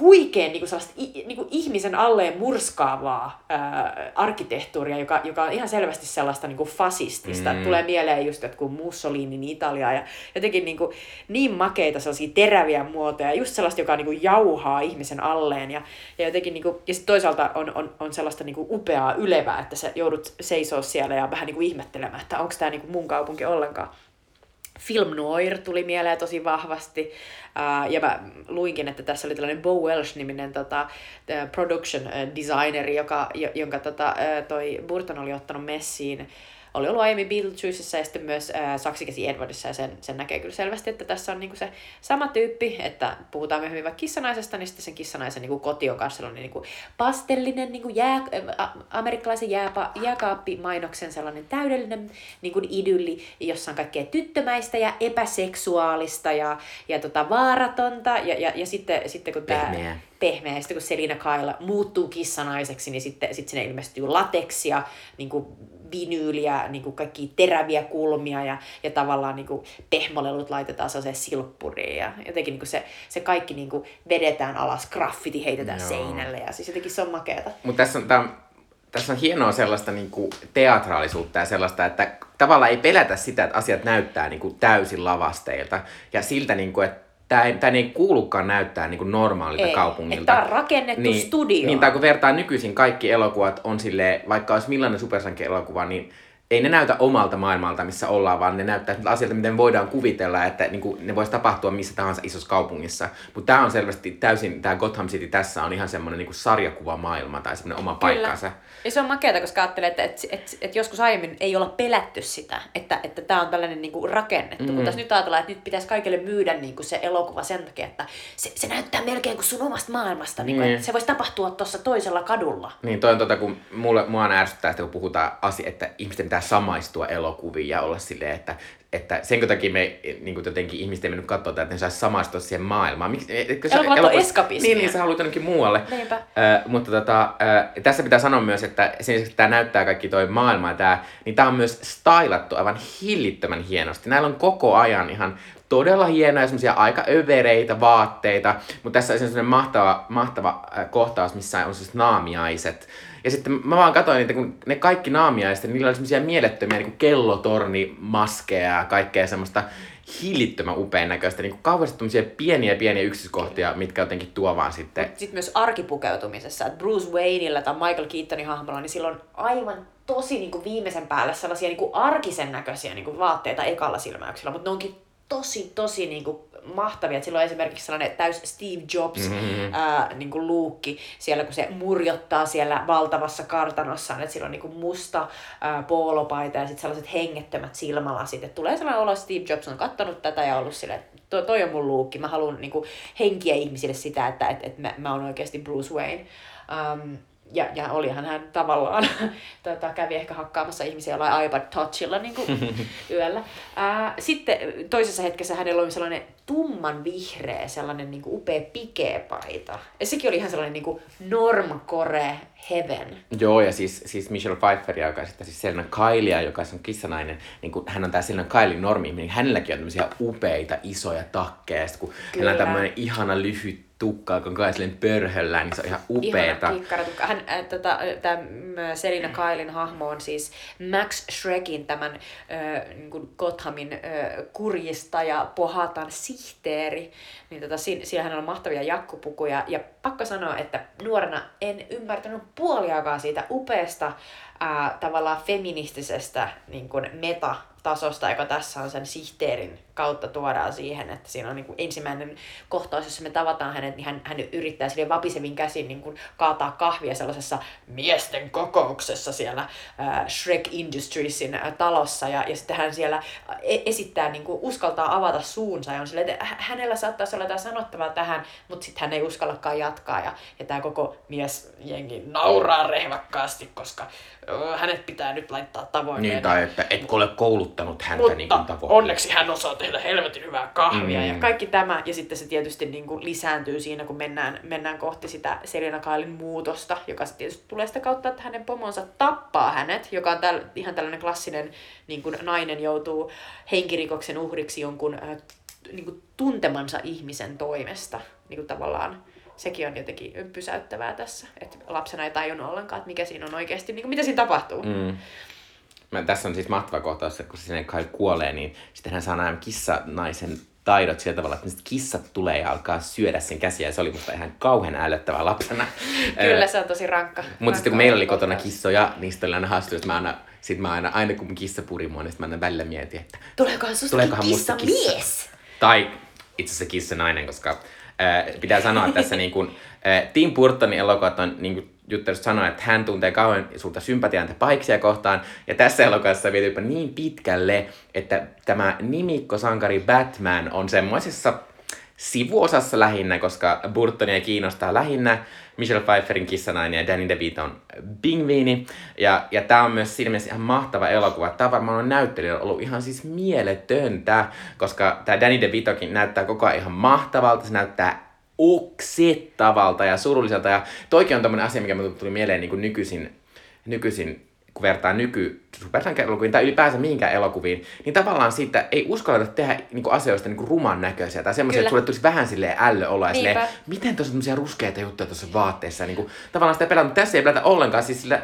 huikeen niin kuin niin kuin ihmisen alleen murskaavaa ää, arkkitehtuuria, joka, joka on ihan selvästi sellaista niin kuin fasistista. Mm. Tulee mieleen just jotkut Mussolinin Italia ja jotenkin niin, kuin, niin makeita sellaisia teräviä muotoja, just sellaista, joka niin kuin jauhaa ihmisen alleen. Ja, ja, jotenkin, niin kuin, ja sit toisaalta on, on, on sellaista niin kuin upeaa ylevää, että sä joudut seisoo siellä ja vähän niin kuin ihmettelemään, että onko tämä niin kuin mun kaupunki ollenkaan. Film noir tuli mieleen tosi vahvasti. Ja mä luinkin, että tässä oli tällainen Bo Welsh-niminen tota, production designeri, joka, jonka tota, toi Burton oli ottanut messiin oli ollut aiemmin Beetlejuicessa ja sitten myös äh, Saksikäsi Edwardissa ja sen, sen näkee kyllä selvästi, että tässä on niinku se sama tyyppi, että puhutaan myöhemmin vaikka kissanaisesta, niin sitten sen kissanaisen niinku koti on kanssa sellainen niinku pastellinen niinku jää, äh, amerikkalaisen jääpa, jääkaappimainoksen sellainen täydellinen niinku idylli, jossa on kaikkea tyttömäistä ja epäseksuaalista ja, ja tota, vaaratonta ja, ja, ja sitten, sitten kun tämä Pehmeä. Ja sitten kun Selina Kyle muuttuu kissanaiseksi, niin sitten sit sinne ilmestyy lateksia, niin kuin vinyyliä, niin kuin kaikki teräviä kulmia ja, ja tavallaan niin kuin pehmolelut laitetaan sellaiseen silppuriin. Ja jotenkin niin kuin se, se kaikki niin kuin vedetään alas, graffiti heitetään Joo. seinälle ja siis jotenkin se on makeata. Mutta tässä on, tää, tässä on hienoa sellaista niinku teatraalisuutta ja sellaista, että tavallaan ei pelätä sitä, että asiat näyttää niinku täysin lavasteilta. Ja siltä, niinku, että tämä ei, ei kuulukaan näyttää niinku normaalilta Ei, kaupungilta. tää on rakennettu studioon. Niin, tai kun vertaa nykyisin kaikki elokuvat on sille, vaikka olisi millainen supersanke-elokuva, niin ei ne näytä omalta maailmalta, missä ollaan, vaan ne näyttää siltä asioilta, miten voidaan kuvitella, että niin kuin, ne voisi tapahtua missä tahansa isossa kaupungissa. Mutta tämä on selvästi täysin, tämä Gotham City tässä on ihan semmoinen niin sarjakuvamaailma tai semmoinen oma paikkansa. Ja se on makeata, koska ajattelee, että et, et, et joskus aiemmin ei olla pelätty sitä, että tämä että on tällainen niinku rakennettu. Mm. Kun tässä nyt ajatellaan, että nyt pitäisi kaikille myydä niinku se elokuva sen takia, että se, se näyttää melkein kuin sun omasta maailmasta. Niinku, Niin. se voisi tapahtua tuossa toisella kadulla. Niin, toi on tota, kun mulle, mua aina ärsyttää, että kun puhutaan asia, että ihmisten pitää samaistua elokuviin ja olla silleen, että, että sen takia me niin kuin jotenkin ihmiset ei mennyt katsoa että ne saisi samaistua siihen maailmaan. Miksi, etkö sä- elokuvat- eskapismia. Niin, niin sä haluat jonnekin muualle. Niinpä. Ö, mutta tota, ö, tässä pitää sanoa myös, että sen lisäksi, että tämä näyttää kaikki toi maailma ja tää, niin tämä on myös stylattu aivan hillittömän hienosti. Näillä on koko ajan ihan todella hienoja semmoisia aika övereitä vaatteita, mutta tässä on semmoinen mahtava, mahtava kohtaus, missä on siis naamiaiset. Ja sitten mä vaan katsoin niitä, kun ne kaikki naamiaiset, niillä oli semmoisia mielettömiä niin kellotornimaskeja ja kaikkea semmoista hillittömän upean näköistä, niin kauheasti tämmöisiä pieniä pieniä yksityiskohtia, mitkä jotenkin tuo vaan sitten Sitten myös arkipukeutumisessa, että Bruce Wayneillä tai Michael Keatonin hahmolla, niin sillä on aivan tosi niin kuin viimeisen päälle sellaisia niin kuin arkisen näköisiä niin kuin vaatteita ekalla silmäyksellä, mutta ne onkin tosi, tosi niin kuin mahtavia. Sillä on esimerkiksi sellainen täys Steve Jobs mm-hmm. ää, niin kuin luukki siellä, kun se murjottaa siellä valtavassa kartanossaan, että sillä on niin kuin musta ää, poolopaita ja sitten sellaiset hengettömät silmälasit. Et tulee sellainen olo, että Steve Jobs on kattonut tätä ja ollut silleen, että to, toi on mun luukki. Mä haluan niin kuin, henkiä ihmisille sitä, että et, et mä, mä oon oikeasti Bruce Wayne. Um, ja, ja olihan hän tavallaan, [laughs] tota, kävi ehkä hakkaamassa ihmisiä jollain iPad Touchilla niin kuin [laughs] yöllä. Ää, sitten toisessa hetkessä hänellä oli sellainen tumman vihreä, sellainen niin kuin upea pikepaita. Ja sekin oli ihan sellainen niin kuin normcore heaven. Joo, ja siis, siis Michelle Pfeiffer, joka sitten siis Selena Kylea, joka on kissanainen, niin kun hän on tää Selena Kylen normi, niin hänelläkin on tämmöisiä upeita isoja takkeja, kun hänellä on Kyllä. tämmöinen ihana lyhyt tukka, joka on kai silleen pörhöllään, niin se on ihan upeeta. Ihana kikkaratukka. Hän, äh, tota, tämä Selina Kailin hahmo on siis Max Shrekin, tämän äh, niin kuin Gothamin äh, kurjistaja, pohatan sihteeri. Niin tota, siinä, siinä hänellä on mahtavia jakkupukuja. Ja pakko sanoa, että nuorena en ymmärtänyt puoliakaan siitä upeasta äh, tavallaan feministisestä niin kuin meta-tasosta, joka tässä on sen sihteerin kautta tuodaan siihen, että siinä on niin kuin ensimmäinen kohtaus, jossa me tavataan hänet, niin hän, hän yrittää sille vapisevin käsin niin kuin kaataa kahvia sellaisessa miesten kokouksessa siellä äh, Shrek Industriesin äh, talossa, ja, ja sitten hän siellä e- esittää, niin kuin, uskaltaa avata suunsa, ja on silleen, että hä- hänellä saattaisi olla jotain sanottavaa tähän, mutta sitten hän ei uskallakaan jatkaa, ja, ja tämä koko miesjengi nauraa rehvakkaasti, koska ö, hänet pitää nyt laittaa tavoin. Niin, tai että etkö ole kouluttanut häntä Mutta niin kuin tavoin. onneksi hän osaa tehdä helvetin hyvää kahvia Mm. ja kaikki tämä. Ja sitten se tietysti niin kuin lisääntyy siinä, kun mennään, mennään kohti sitä Selina Kailin muutosta, joka se tietysti tulee sitä kautta, että hänen pomonsa tappaa hänet, joka on täl, ihan tällainen klassinen niin kuin nainen joutuu henkirikoksen uhriksi jonkun äh, niin kuin tuntemansa ihmisen toimesta. Niin kuin tavallaan sekin on jotenkin pysäyttävää tässä, että lapsena ei tajunnut ollenkaan, että mikä siinä on oikeasti, niin kuin, mitä siinä tapahtuu. Mm. Mä, tässä on siis mahtava kohtaus, että kun se sinne Kyle kuolee, niin sitten hän saa nämä kissanaisen taidot sillä tavalla, että kissat tulee ja alkaa syödä sen käsiä. Ja se oli musta ihan kauhean ällöttävää lapsena. Kyllä se on tosi rankka. Mutta sitten kun meillä oli kotona kissoja, niin sitten oli aina haastu, että mä aina, sit mä aina, aina kun kissa puri mua, niin mä aina välillä mietin, että Tuleekohan susta tuleekohan kissa kissa. mies? Tai itse asiassa kissa nainen, koska äh, pitää sanoa että tässä [laughs] niin kuin, äh, Tim Burtonin elokuvat on niin kuin, Jutta just sanoi, että hän tuntee kauhean sulta sympatiaa näitä paiksia kohtaan. Ja tässä elokuvassa viety jopa niin pitkälle, että tämä nimikko-sankari Batman on semmoisessa sivuosassa lähinnä, koska Burtonia kiinnostaa lähinnä Michelle Pfeifferin kissanainen ja Danny DeViton Bingviini. Ja, ja tämä on myös siinä mielessä ihan mahtava elokuva. Tämä varmaan on näyttelijä ollut ihan siis mieletöntä, koska tämä Danny DeVitokin näyttää koko ajan ihan mahtavalta. Se näyttää oksettavalta ja surulliselta. Ja toikin on tämmöinen asia, mikä tuli mieleen niin kuin nykyisin, nykyisin kun vertaa nyky supersankarielokuviin tai ylipäänsä mihinkään elokuviin, niin tavallaan siitä ei uskalleta tehdä niin kuin asioista niin kuin ruman näköisiä tai semmoisia, että sulle tulisi vähän silleen ällö ja silleen, miten tuossa on ruskeita juttuja tuossa vaatteessa. Niin kuin, tavallaan sitä pelata, mutta tässä ei pelätä ollenkaan. Siis sillä,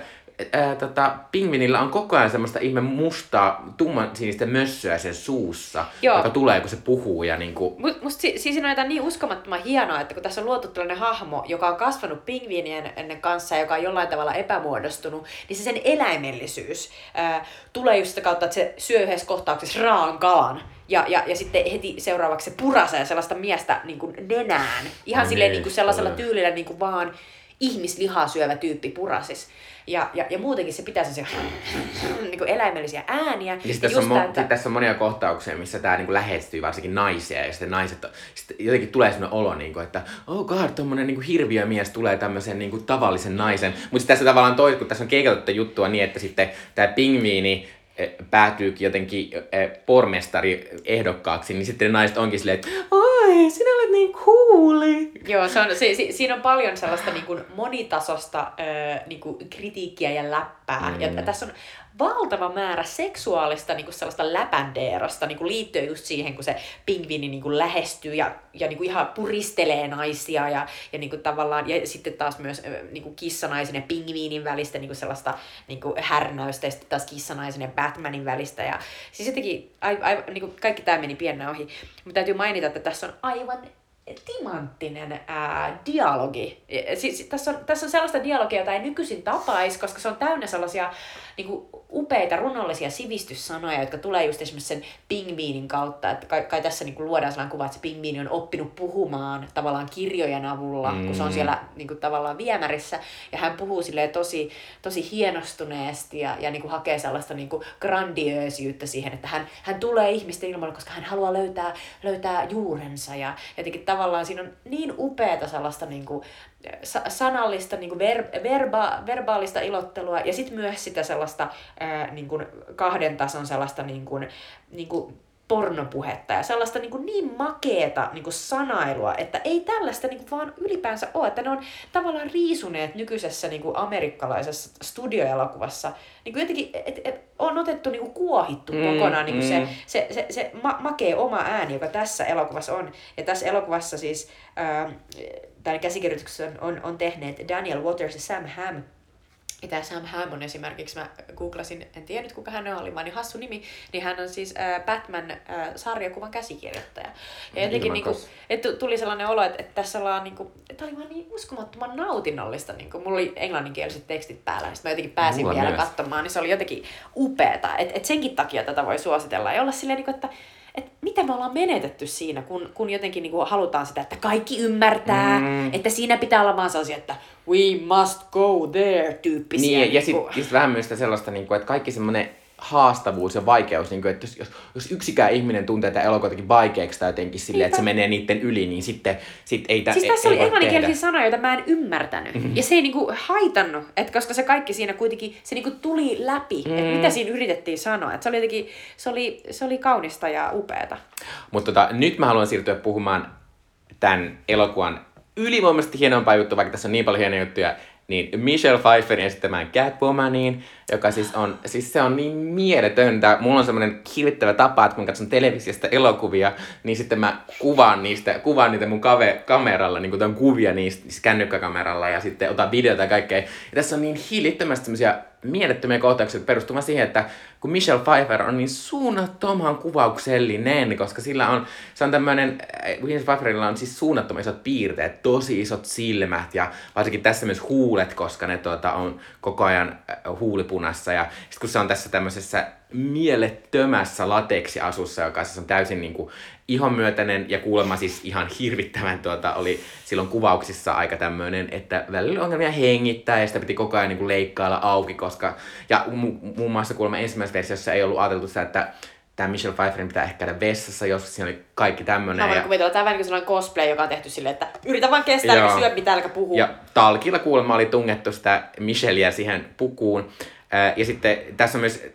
ää, tota, pingvinillä on koko ajan semmoista ihme mustaa, tumman sinistä mössöä sen suussa, Joo. joka tulee, kun se puhuu. Ja niinku... Mut, musta si- siis on jotain niin uskomattoman hienoa, että kun tässä on luotu tällainen hahmo, joka on kasvanut pingviinien kanssa ja joka on jollain tavalla epämuodostunut, niin se sen eläimellisyys ää, tulee just sitä kautta, että se syö yhdessä kohtauksessa raan kalan. Ja, ja, ja sitten heti seuraavaksi se purasee sellaista miestä niin kuin nenään. Ihan no silleen niin, niin kuin sellaisella tyylillä niin kuin vaan ihmislihaa syövä tyyppi purasis. Ja, ja, ja muutenkin se pitää se niin kuin eläimellisiä ääniä. Ja, ja tässä, on mo- että... tässä on monia kohtauksia, missä tämä niin lähestyy varsinkin naisia. Ja sitten naiset, sitten jotenkin tulee sellainen olo, niin kuin, että oh god, tommonen niin hirviömies tulee tämmöisen niin kuin tavallisen naisen. Mutta tässä tavallaan toi, kun tässä on keikattu juttua niin, että sitten tämä pingviini Eh, päätyykin jotenkin eh, pormestari ehdokkaaksi, niin sitten naiset onkin silleen, että oi, sinä olet niin cooli. Joo, se on, se, se, siinä on paljon sellaista niin kuin monitasosta äh, niin kuin kritiikkiä ja läppää. Mm. Ja tässä on valtava määrä seksuaalista niin kuin sellaista läpändeerosta niin kuin liittyen just siihen, kun se pingviini niin kuin lähestyy ja, ja niin kuin ihan puristelee naisia ja, ja niin kuin tavallaan, ja sitten taas myös niin kuin kissanaisen ja pingviinin välistä niin kuin sellaista niin kuin härnäystä ja sitten taas kissanaisen ja Batmanin välistä. Ja, siis jotenkin ai, ai, niin kuin kaikki tämä meni pienen ohi. Mutta täytyy mainita, että tässä on aivan timanttinen ää, dialogi. Siis, tässä, on, tässä on sellaista dialogia, jota ei nykyisin tapaisi, koska se on täynnä sellaisia niin kuin, upeita runollisia sivistyssanoja, jotka tulee just esimerkiksi sen pingviinin kautta. Että kai, kai tässä niin kuin, luodaan sellainen kuva, että se pingviini on oppinut puhumaan tavallaan kirjojen avulla, mm. kun se on mm. siellä niin kuin, tavallaan viemärissä. Ja hän puhuu silleen tosi, tosi hienostuneesti ja, ja niin kuin, hakee sellaista niin kuin, grandiöösiyttä siihen, että hän, hän tulee ihmisten ilmoille, koska hän haluaa löytää, löytää juurensa. Ja jotenkin tavallaan siinä on niin upeata sellaista niin kuin, sanallista, niin kuin ver, verba, verbaalista ilottelua ja sitten myös sitä sellaista ää, niin kuin kahden tason sellaista niin kuin, niin kuin pornopuhetta ja sellaista niin, kuin niin makeeta niin kuin sanailua, että ei tällaista niin kuin vaan ylipäänsä ole. Että ne on tavallaan riisuneet nykyisessä niin kuin amerikkalaisessa studioelokuvassa. Niin kuin jotenkin, et, et, on otettu niin kuin kuohittu mm, kokonaan niin kuin mm. se, se, se, se ma- makee oma ääni, joka tässä elokuvassa on. Ja tässä elokuvassa siis, ää, tai käsikirjoituksessa on, on, on tehneet Daniel Waters ja Sam Hamm, tämä Sam Hammond esimerkiksi, mä googlasin, en tiedä nyt kuka hän oli, vaan niin hassu nimi, niin hän on siis äh, Batman-sarjakuvan käsikirjoittaja. Ja jotenkin niinku, että tuli sellainen olo, että, että tässä ollaan, niinku, että oli vaan niin uskomattoman nautinnollista. Niinku, mulla oli englanninkieliset tekstit päällä, niin mä jotenkin pääsin mulla vielä myös. katsomaan, niin se oli jotenkin upeeta. Että et senkin takia tätä voi suositella ja olla silleen, niinku, että että mitä me ollaan menetetty siinä, kun, kun jotenkin niin kuin halutaan sitä, että kaikki ymmärtää, mm. että siinä pitää olla vaan sellaisia, että we must go there tyyppisiä. Niin, ja, ja sitten sit vähän myös sellaista, niin kuin, että kaikki semmoinen haastavuus ja vaikeus, niin kuin, että jos, jos yksikään ihminen tuntee tätä elokuva jotenkin vaikeaksi tai jotenkin silleen, että se menee niiden yli, niin sitten sit ei Siis tässä ei, oli englanninkielisiä sanoja, joita mä en ymmärtänyt. Mm-hmm. Ja se ei niinku haitannut, että koska se kaikki siinä kuitenkin, se niinku tuli läpi, mm. että mitä siinä yritettiin sanoa. Että se oli jotenkin, se oli, se oli kaunista ja upeata. Mutta tota, nyt mä haluan siirtyä puhumaan tämän elokuvan ylivoimaisesti hienompaa juttu, vaikka tässä on niin paljon hienoja juttuja, niin Michelle Pfeifferin esittämään Catwomaniin, joka siis on, siis se on niin mieletöntä. Mulla on semmoinen hirvittävä tapa, että kun katson televisiosta elokuvia, niin sitten mä kuvaan niistä, kuvaan niitä mun kave, kameralla, niin kuin kuvia niistä siis kännykkäkameralla ja sitten otan videota ja kaikkea. Ja tässä on niin hillittömästi semmoisia mielettömiä kohtauksia perustumaan siihen, että kun Michelle Pfeiffer on niin suunnattoman kuvauksellinen, koska sillä on, se on tämmöinen, äh, Michelle Pfeifferilla on siis suunnattoman isot piirteet, tosi isot silmät ja varsinkin tässä myös huulet, koska ne tuota, on koko ajan äh, huulipunassa ja sitten kun se on tässä tämmöisessä mielettömässä lateksiasussa, joka siis on täysin niin kuin ihonmyötäinen ja kuulemma siis ihan hirvittävän tuota, oli silloin kuvauksissa aika tämmöinen, että välillä oli ongelmia hengittää ja sitä piti koko ajan niin kuin leikkailla auki, koska ja mu- muun muassa kuulemma ensimmäisessä versiossa ei ollut ajateltu sitä, että tämä Michelle Pfeifferin pitää ehkä käydä vessassa, jos siinä oli kaikki tämmöinen. Mä voin ja... kuvitella, tämä on vähän niin sellainen cosplay, joka on tehty silleen, että yritä vaan kestää, Joo. että syö mitä, älkä puhu. Ja talkilla kuulemma oli tungettu sitä Micheliä siihen pukuun. Ja sitten tässä on myös,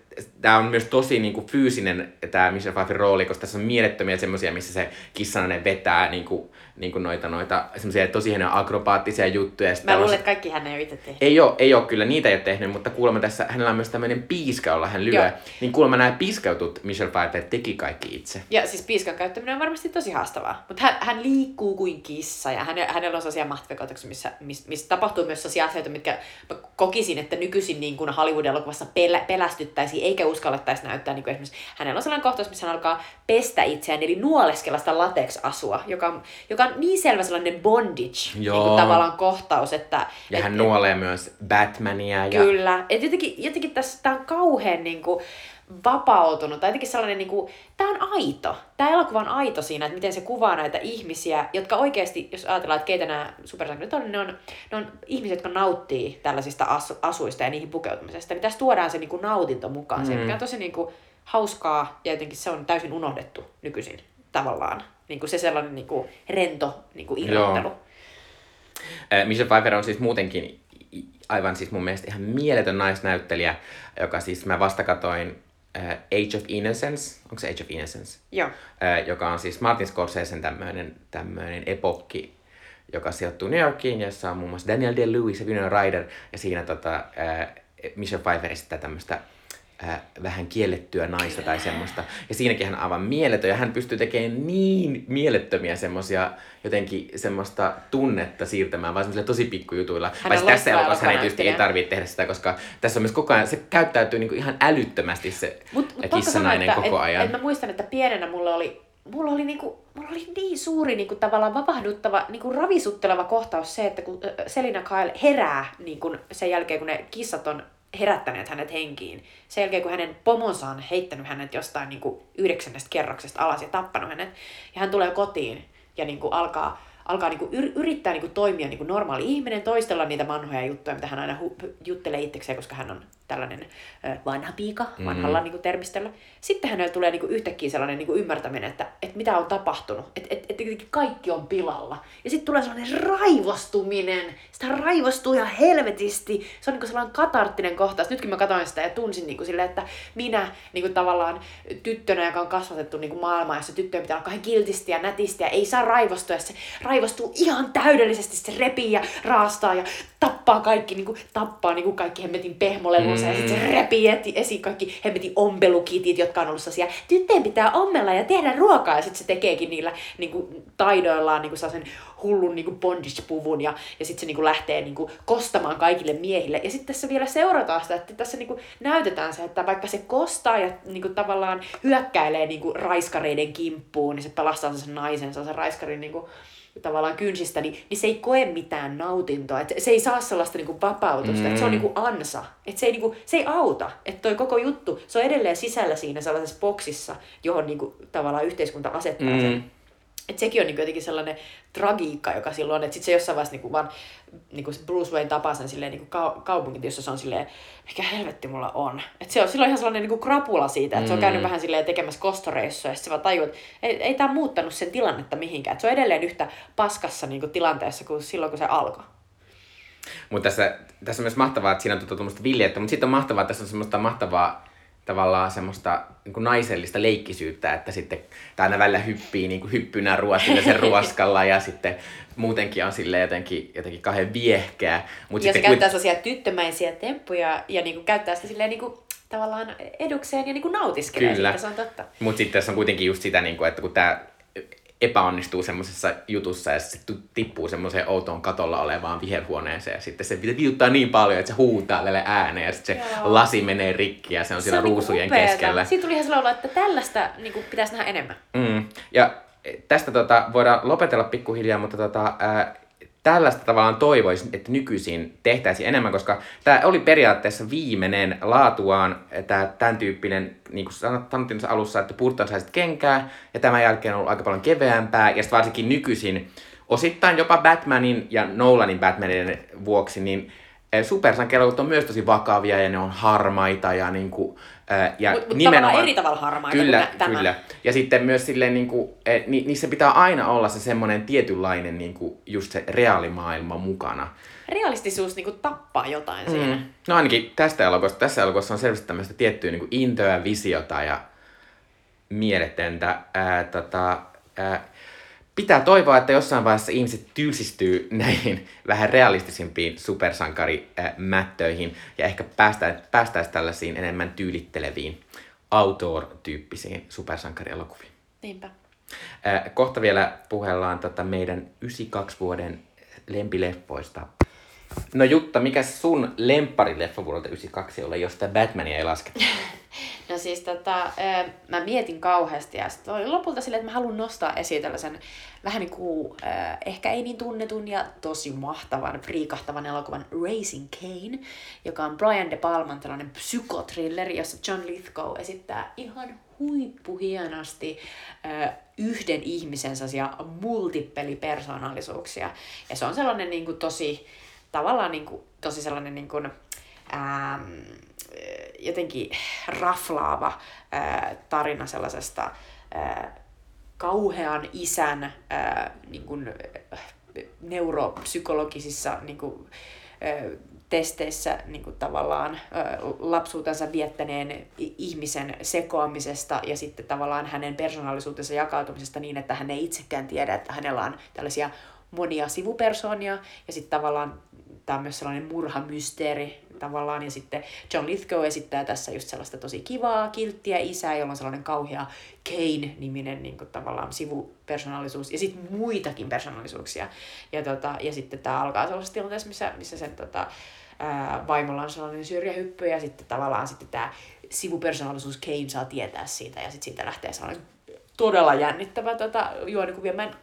tämä on myös tosi niin kuin fyysinen tämä Michelle Pfeifferin rooli, koska tässä on mielettömiä semmoisia, missä se kissanainen vetää niin kuin, niin kuin noita, noita semmoisia tosi hienoja akrobaattisia juttuja. Ja Mä on luulen, se- että kaikki hän ei ole itse tehnyt. ei ole, ei ole kyllä, niitä ei ole tehnyt, mutta kuulemma tässä hänellä on myös tämmöinen piiska, jolla hän lyö. Joo. Niin kuulemma nämä piiskautut Michelle Pfeiffer teki kaikki itse. Ja siis piiskan käyttäminen on varmasti tosi haastavaa. Mutta hän, hän liikkuu kuin kissa ja hän, hänellä on sellaisia mahtvekotuksia, missä, missä, missä tapahtuu myös sellaisia asioita, mitkä mä kokisin, että nykyisin niin kuin Hollywood-elokuvassa pelä, pelästyttäisiin eikä uskallettaisi näyttää. Niin kuin esimerkiksi hänellä on sellainen kohtaus, missä hän alkaa pestä itseään, eli nuoleskella sitä latex-asua, joka, on- joka on niin selvä sellainen bondage niin Joo. kuin tavallaan kohtaus, että... Ja et- hän nuolee myös Batmania. Ja... Kyllä. Et jotenkin, jotenkin tässä tää on kauhean niinku vapautunut, tai jotenkin sellainen, niinku, tämä on aito. Tämä elokuva on aito siinä, että miten se kuvaa näitä ihmisiä, jotka oikeasti, jos ajatellaan, että keitä nämä supersankarit on, niin ne on, ne on ihmisiä, jotka nauttii tällaisista asu, asuista ja niihin pukeutumisesta. Niin tässä tuodaan se niinku nautinto mukaan, mm. se, mikä on tosi niinku hauskaa, ja jotenkin se on täysin unohdettu nykyisin tavallaan. Niinku se sellainen niinku rento niinku irrottelu. Joo. Michelle Pfeiffer on siis muutenkin aivan siis mun mielestä ihan mieletön naisnäyttelijä, joka siis mä vasta katoin äh, Age of Innocence, onko se Age of Innocence? Joo. Äh, joka on siis Martin Scorsesen tämmöinen, tämmöinen epokki, joka sijoittuu New Yorkiin, jossa on muun muassa Daniel Day-Lewis ja Winona Ryder, ja siinä tota, äh, Michelle Pfeiffer esittää tämmöistä vähän kiellettyä naista tai semmoista. Ja siinäkin hän on aivan mieletön, ja hän pystyy tekemään niin mielettömiä semmoisia jotenkin semmoista tunnetta siirtämään, vaan semmoisilla tosi pikkujutuilla. Vai tässä elokuvassa hän ei tietysti ei tarvitse tehdä sitä, koska tässä on myös koko ajan, se käyttäytyy niinku ihan älyttömästi se Mut, mut kissanainen sanoa, koko et, ajan. Et mä muistan, että pienenä mulla oli, mulla oli, niinku, mulla oli niin suuri niinku, tavallaan vapahduttava, niinku, ravisutteleva kohtaus se, että kun Selina Kyle herää niinku, sen jälkeen, kun ne kissat on herättäneet hänet henkiin. Sen jälkeen, kun hänen pomonsa on heittänyt hänet jostain niinku, yhdeksännestä kerroksesta alas ja tappanut hänet. Ja hän tulee kotiin ja niinku, alkaa alkaa niinku yr- yrittää niinku toimia niinku normaali ihminen, toistella niitä vanhoja juttuja, mitä hän aina hu- juttelee itsekseen, koska hän on tällainen vanha piika, vanhalla mm. niinku termistöllä. Sitten hänellä tulee niinku yhtäkkiä sellainen niinku ymmärtäminen, että, että mitä on tapahtunut, että et, et, et kaikki on pilalla. Ja sitten tulee sellainen raivostuminen, sitä raivostuu ihan helvetisti. Se on niinku sellainen katarttinen kohtaus. Nytkin mä katsoin sitä ja tunsin niinku silleen, että minä niinku tavallaan tyttönä, joka on kasvatettu niinku maailmaa, jossa tyttöjen pitää olla kauhean kiltisti ja nätisti ja ei saa raivostua. Ja se raivostuu ihan täydellisesti, se repii ja raastaa ja tappaa kaikki, niinku, tappaa niinku kaikki hemmetin mm. ja sitten se repii esiin kaikki hemmetin ompelukitit, jotka on ollut sellaisia, tyttöjen pitää ommella ja tehdä ruokaa ja sitten se tekeekin niillä niinku, taidoillaan niinku sellaisen hullun niinku bondage-puvun ja, ja sitten se niinku lähtee niinku kostamaan kaikille miehille. Ja sitten tässä vielä seurataan sitä, että tässä niinku näytetään se, että vaikka se kostaa ja niinku tavallaan hyökkäilee niinku raiskareiden kimppuun, niin se pelastaa sen naisen, sen raiskarin niinku, tavallaan kynsistä, niin, niin se ei koe mitään nautintoa. Et se, ei saa sellaista niinku vapautusta, mm. että se on niinku ansa. Et se, ei niinku, se ei auta. Että toi koko juttu, se on edelleen sisällä siinä sellaisessa boksissa, johon niinku, tavallaan yhteiskunta asettaa mm. sen. Et sekin on niinku jotenkin sellainen tragiikka, joka silloin on, että sit se jossain vaiheessa niinku vaan niinku se Bruce Wayne tapaa sen silleen niinku kau- kaupungin, jossa se on silleen, mikä helvetti mulla on. Et se on silloin ihan sellainen niinku krapula siitä, että se on käynyt vähän silleen tekemässä kostoreissuja, ja sit se vaan tajuu, että ei, ei tämä muuttanut sen tilannetta mihinkään. Et se on edelleen yhtä paskassa niinku tilanteessa kuin silloin, kun se alkoi. Mutta tässä, tässä on myös mahtavaa, että siinä on tuota tuommoista viljeyttä, mutta sitten on mahtavaa, että tässä on semmoista mahtavaa tavallaan semmoista niin kuin naisellista leikkisyyttä, että sitten tää aina välillä hyppii niin kuin hyppynä ruotsilla sen [laughs] ruoskalla ja sitten muutenkin on sille jotenkin, jotenkin kauhean viehkeä. Mut Ja se käyttää sellaisia tyttömäisiä temppuja ja niinku käyttää sitä silleen niinku tavallaan edukseen ja niinku nautiskelee Kyllä. siitä, se on totta. Mutta sitten tässä on kuitenkin just sitä, niin kuin, että kun tämä epäonnistuu semmoisessa jutussa ja se tippuu semmoiseen outoon katolla olevaan viherhuoneeseen ja sitten se vituttaa niin paljon, että se huutaa tälle ääneen ja sitten se Joo. lasi menee rikki ja se on siellä on niinku ruusujen upeeta. keskellä. Siitä tuli ihan sellainen että tällaista niinku pitäisi nähdä enemmän. Mm. Ja tästä tota, voidaan lopetella pikkuhiljaa, mutta tota, ää, tällaista tavallaan toivoisin, että nykyisin tehtäisiin enemmän, koska tämä oli periaatteessa viimeinen laatuaan tämä, tämän tyyppinen, niin kuin sanottiin alussa, että puhutaan saisit kenkää, ja tämän jälkeen on ollut aika paljon keveämpää, ja varsinkin nykyisin, osittain jopa Batmanin ja Nolanin Batmanin vuoksi, niin eh, supersankelut on myös tosi vakavia ja ne on harmaita ja niin kuin, ja Mutta mut nimenomaan, eri tavalla harmaita kyllä, tämä. Kyllä, ja sitten myös silleen, niin kuin, ni, niissä pitää aina olla se semmoinen tietynlainen niin kuin, just se reaalimaailma mukana. Realistisuus niin kuin, tappaa jotain mm. siinä. No ainakin tästä elokuvasta, tässä elokuvassa on selvästi tämmöistä tiettyä niin kuin intoa, visiota ja mieletöntä ää, tota, ää, pitää toivoa, että jossain vaiheessa ihmiset tylsistyy [laughs] näihin vähän realistisimpiin supersankarimättöihin ja ehkä päästäisiin päästäis tällaisiin enemmän tyylitteleviin outdoor-tyyppisiin supersankarielokuviin. Niinpä. Kohta vielä puhellaan tota meidän 92 vuoden lempileffoista. No Jutta, mikä sun lempparileffa vuodelta 92 oli, jos sitä Batmania ei lasketa? [laughs] No siis tota, mä mietin kauheasti ja sitten oli lopulta silleen, että mä haluan nostaa esiin tällaisen vähän niin kuin, ehkä ei niin tunnetun ja tosi mahtavan, priikahtavan elokuvan Racing Kane, joka on Brian De Palman tällainen psykotrilleri, jossa John Lithgow esittää ihan huippuhienosti yhden ihmisen ja multipelipersoonallisuuksia. Ja se on sellainen niin kuin, tosi, tavallaan niin kuin, tosi sellainen niin kuin, ähm, jotenkin raflaava ää, tarina sellaisesta ää, kauhean isän ää, niin kuin, neuropsykologisissa niin kuin, testeissä niin kuin tavallaan lapsuutensa viettäneen ihmisen sekoamisesta ja sitten tavallaan hänen persoonallisuutensa jakautumisesta niin, että hän ei itsekään tiedä, että hänellä on tällaisia monia sivupersoonia ja sitten tavallaan tämä on myös sellainen murhamysteeri tavallaan. Ja sitten John Lithgow esittää tässä just sellaista tosi kivaa, kilttiä isää, jolla on sellainen kauhea Kane-niminen niin kuin, tavallaan sivupersonaalisuus. Ja sitten muitakin persoonallisuuksia. Ja, tota, ja sitten tämä alkaa sellaisessa tilanteessa, missä, missä sen tota, ää, vaimolla on sellainen syrjähyppy ja sitten tavallaan sitten tämä sivupersonaalisuus Kane saa tietää siitä ja sitten siitä lähtee sellainen todella jännittävä tota, juonikuvia. Mä en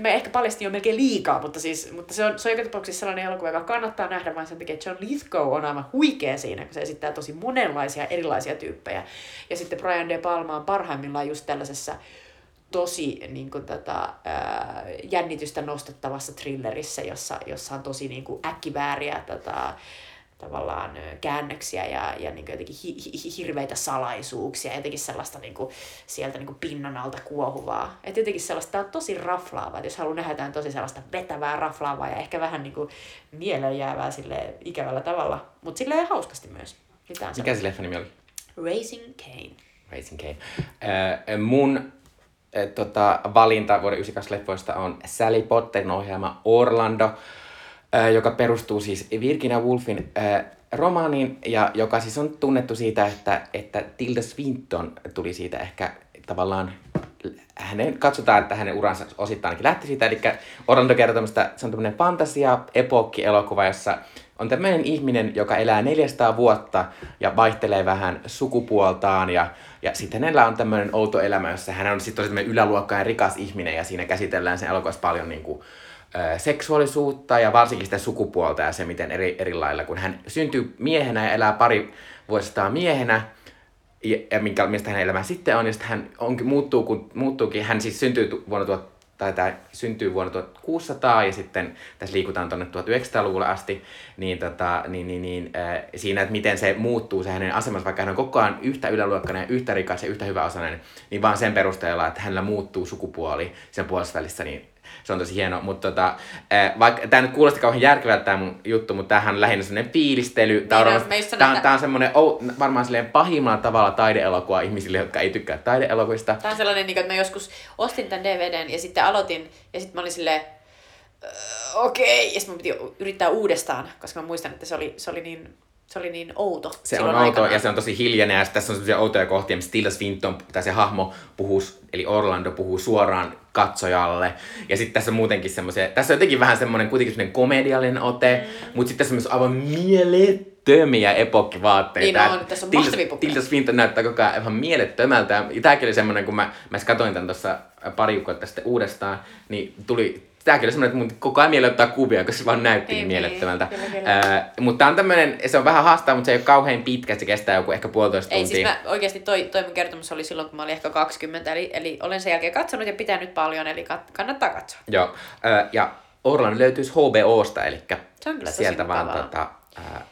mä ehkä paljastin jo melkein liikaa, mutta, siis, mutta se, on, se on joka tapauksessa sellainen elokuva, joka kannattaa nähdä vain sen takia, että John Lithgow on aivan huikea siinä, kun se esittää tosi monenlaisia erilaisia tyyppejä. Ja sitten Brian De Palma on parhaimmillaan just tällaisessa tosi niin kuin, tätä, ää, jännitystä nostettavassa thrillerissä, jossa, jossa on tosi niin kuin, äkkivääriä tätä, tavallaan käännöksiä ja, ja niin jotenkin hi, hi, hirveitä salaisuuksia, jotenkin sellaista niin kuin, sieltä niin kuin pinnan alta kuohuvaa. Että jotenkin sellaista, on tosi raflaavaa, että jos haluaa nähdä jotain tosi sellaista vetävää, raflaavaa ja ehkä vähän niin kuin mieleen jäävää sille ikävällä tavalla, mutta silleen hauskasti myös. Mitään Mikä se leffa nimi oli? Racing Kane. Racing Kane. Äh, mun äh, tota, valinta vuoden 92 leffoista on Sally Potterin ohjaama Orlando joka perustuu siis Virginia Woolfin romaaniin, ja joka siis on tunnettu siitä, että, että Tilda Swinton tuli siitä ehkä tavallaan hänen, katsotaan, että hänen uransa osittainkin lähti siitä, eli Orlando kertoo tämmöistä, se on tämmöinen fantasia epokki elokuva, jossa on tämmöinen ihminen, joka elää 400 vuotta ja vaihtelee vähän sukupuoltaan ja, ja sitten hänellä on tämmöinen outo elämä, jossa hän on sitten tosi yläluokkainen rikas ihminen ja siinä käsitellään sen elokuvassa paljon niin kuin, seksuaalisuutta ja varsinkin sitä sukupuolta ja se, miten eri, eri lailla, kun hän syntyy miehenä ja elää pari vuosistaan miehenä, ja, ja minkä, mistä hänen elämä sitten on, ja sitten hän onkin, muuttuu, kun, muuttuukin, hän siis syntyy vuonna tuot, tai tämä syntyy vuonna 1600 ja sitten tässä liikutaan tuonne 1900-luvulle asti, niin, tota, niin, niin, niin äh, siinä, että miten se muuttuu se hänen asemansa, vaikka hän on koko ajan yhtä yläluokkainen, yhtä rikas ja yhtä hyvä osainen, niin vaan sen perusteella, että hänellä muuttuu sukupuoli sen puolessa niin se on tosi hieno. Mutta tota, vaikka tämä nyt kuulosti kauhean järkevältä tämä mun juttu, mutta tämähän on lähinnä sellainen fiilistely. Tämä on, niin, on, tämä, tämä on semmoinen oh, varmaan silleen pahimmalla tavalla taideelokuva ihmisille, jotka ei tykkää taideelokuvista. Tämä on sellainen, niin että mä joskus ostin tämän DVDn ja sitten aloitin ja sitten mä olin silleen, okei, okay. ja sitten mun piti yrittää uudestaan, koska mä muistan, että se oli, se oli niin se oli niin outo. Se on outo ja se on tosi hiljainen ja tässä on sellaisia outoja kohtia, missä Tilda Swinton, tai se hahmo puhuu, eli Orlando puhuu suoraan katsojalle. Ja sitten tässä on muutenkin semmoisia, tässä on jotenkin vähän semmoinen kuitenkin semmoinen komediallinen ote, mm. mutta sitten tässä on myös aivan mielettömiä epokkivaatteita. Niin on, tässä on mahtavia Tilda Swinton näyttää koko ajan ihan mielettömältä. Ja tämäkin oli semmoinen, kun mä, mä katoin tämän tuossa pari kuukautta sitten uudestaan, niin tuli Tämäkin oli semmoinen, että mun koko ajan mieli ottaa kuvia, koska se vaan näytti niin, Niin, mielettömältä. kyllä, kyllä. Äh, mutta tää on tämmönen, se on vähän haastava, mutta se ei ole kauhean pitkä, se kestää joku ehkä puolitoista Ei tuntia. siis mä oikeasti toi, toi mun kertomus oli silloin, kun mä olin ehkä 20, eli, eli olen sen jälkeen katsonut ja pitänyt paljon, eli kat, kannattaa katsoa. Joo, äh, ja Orlando löytyisi HBOsta, eli Se on kyllä sieltä vaan mukavaa. tota, äh,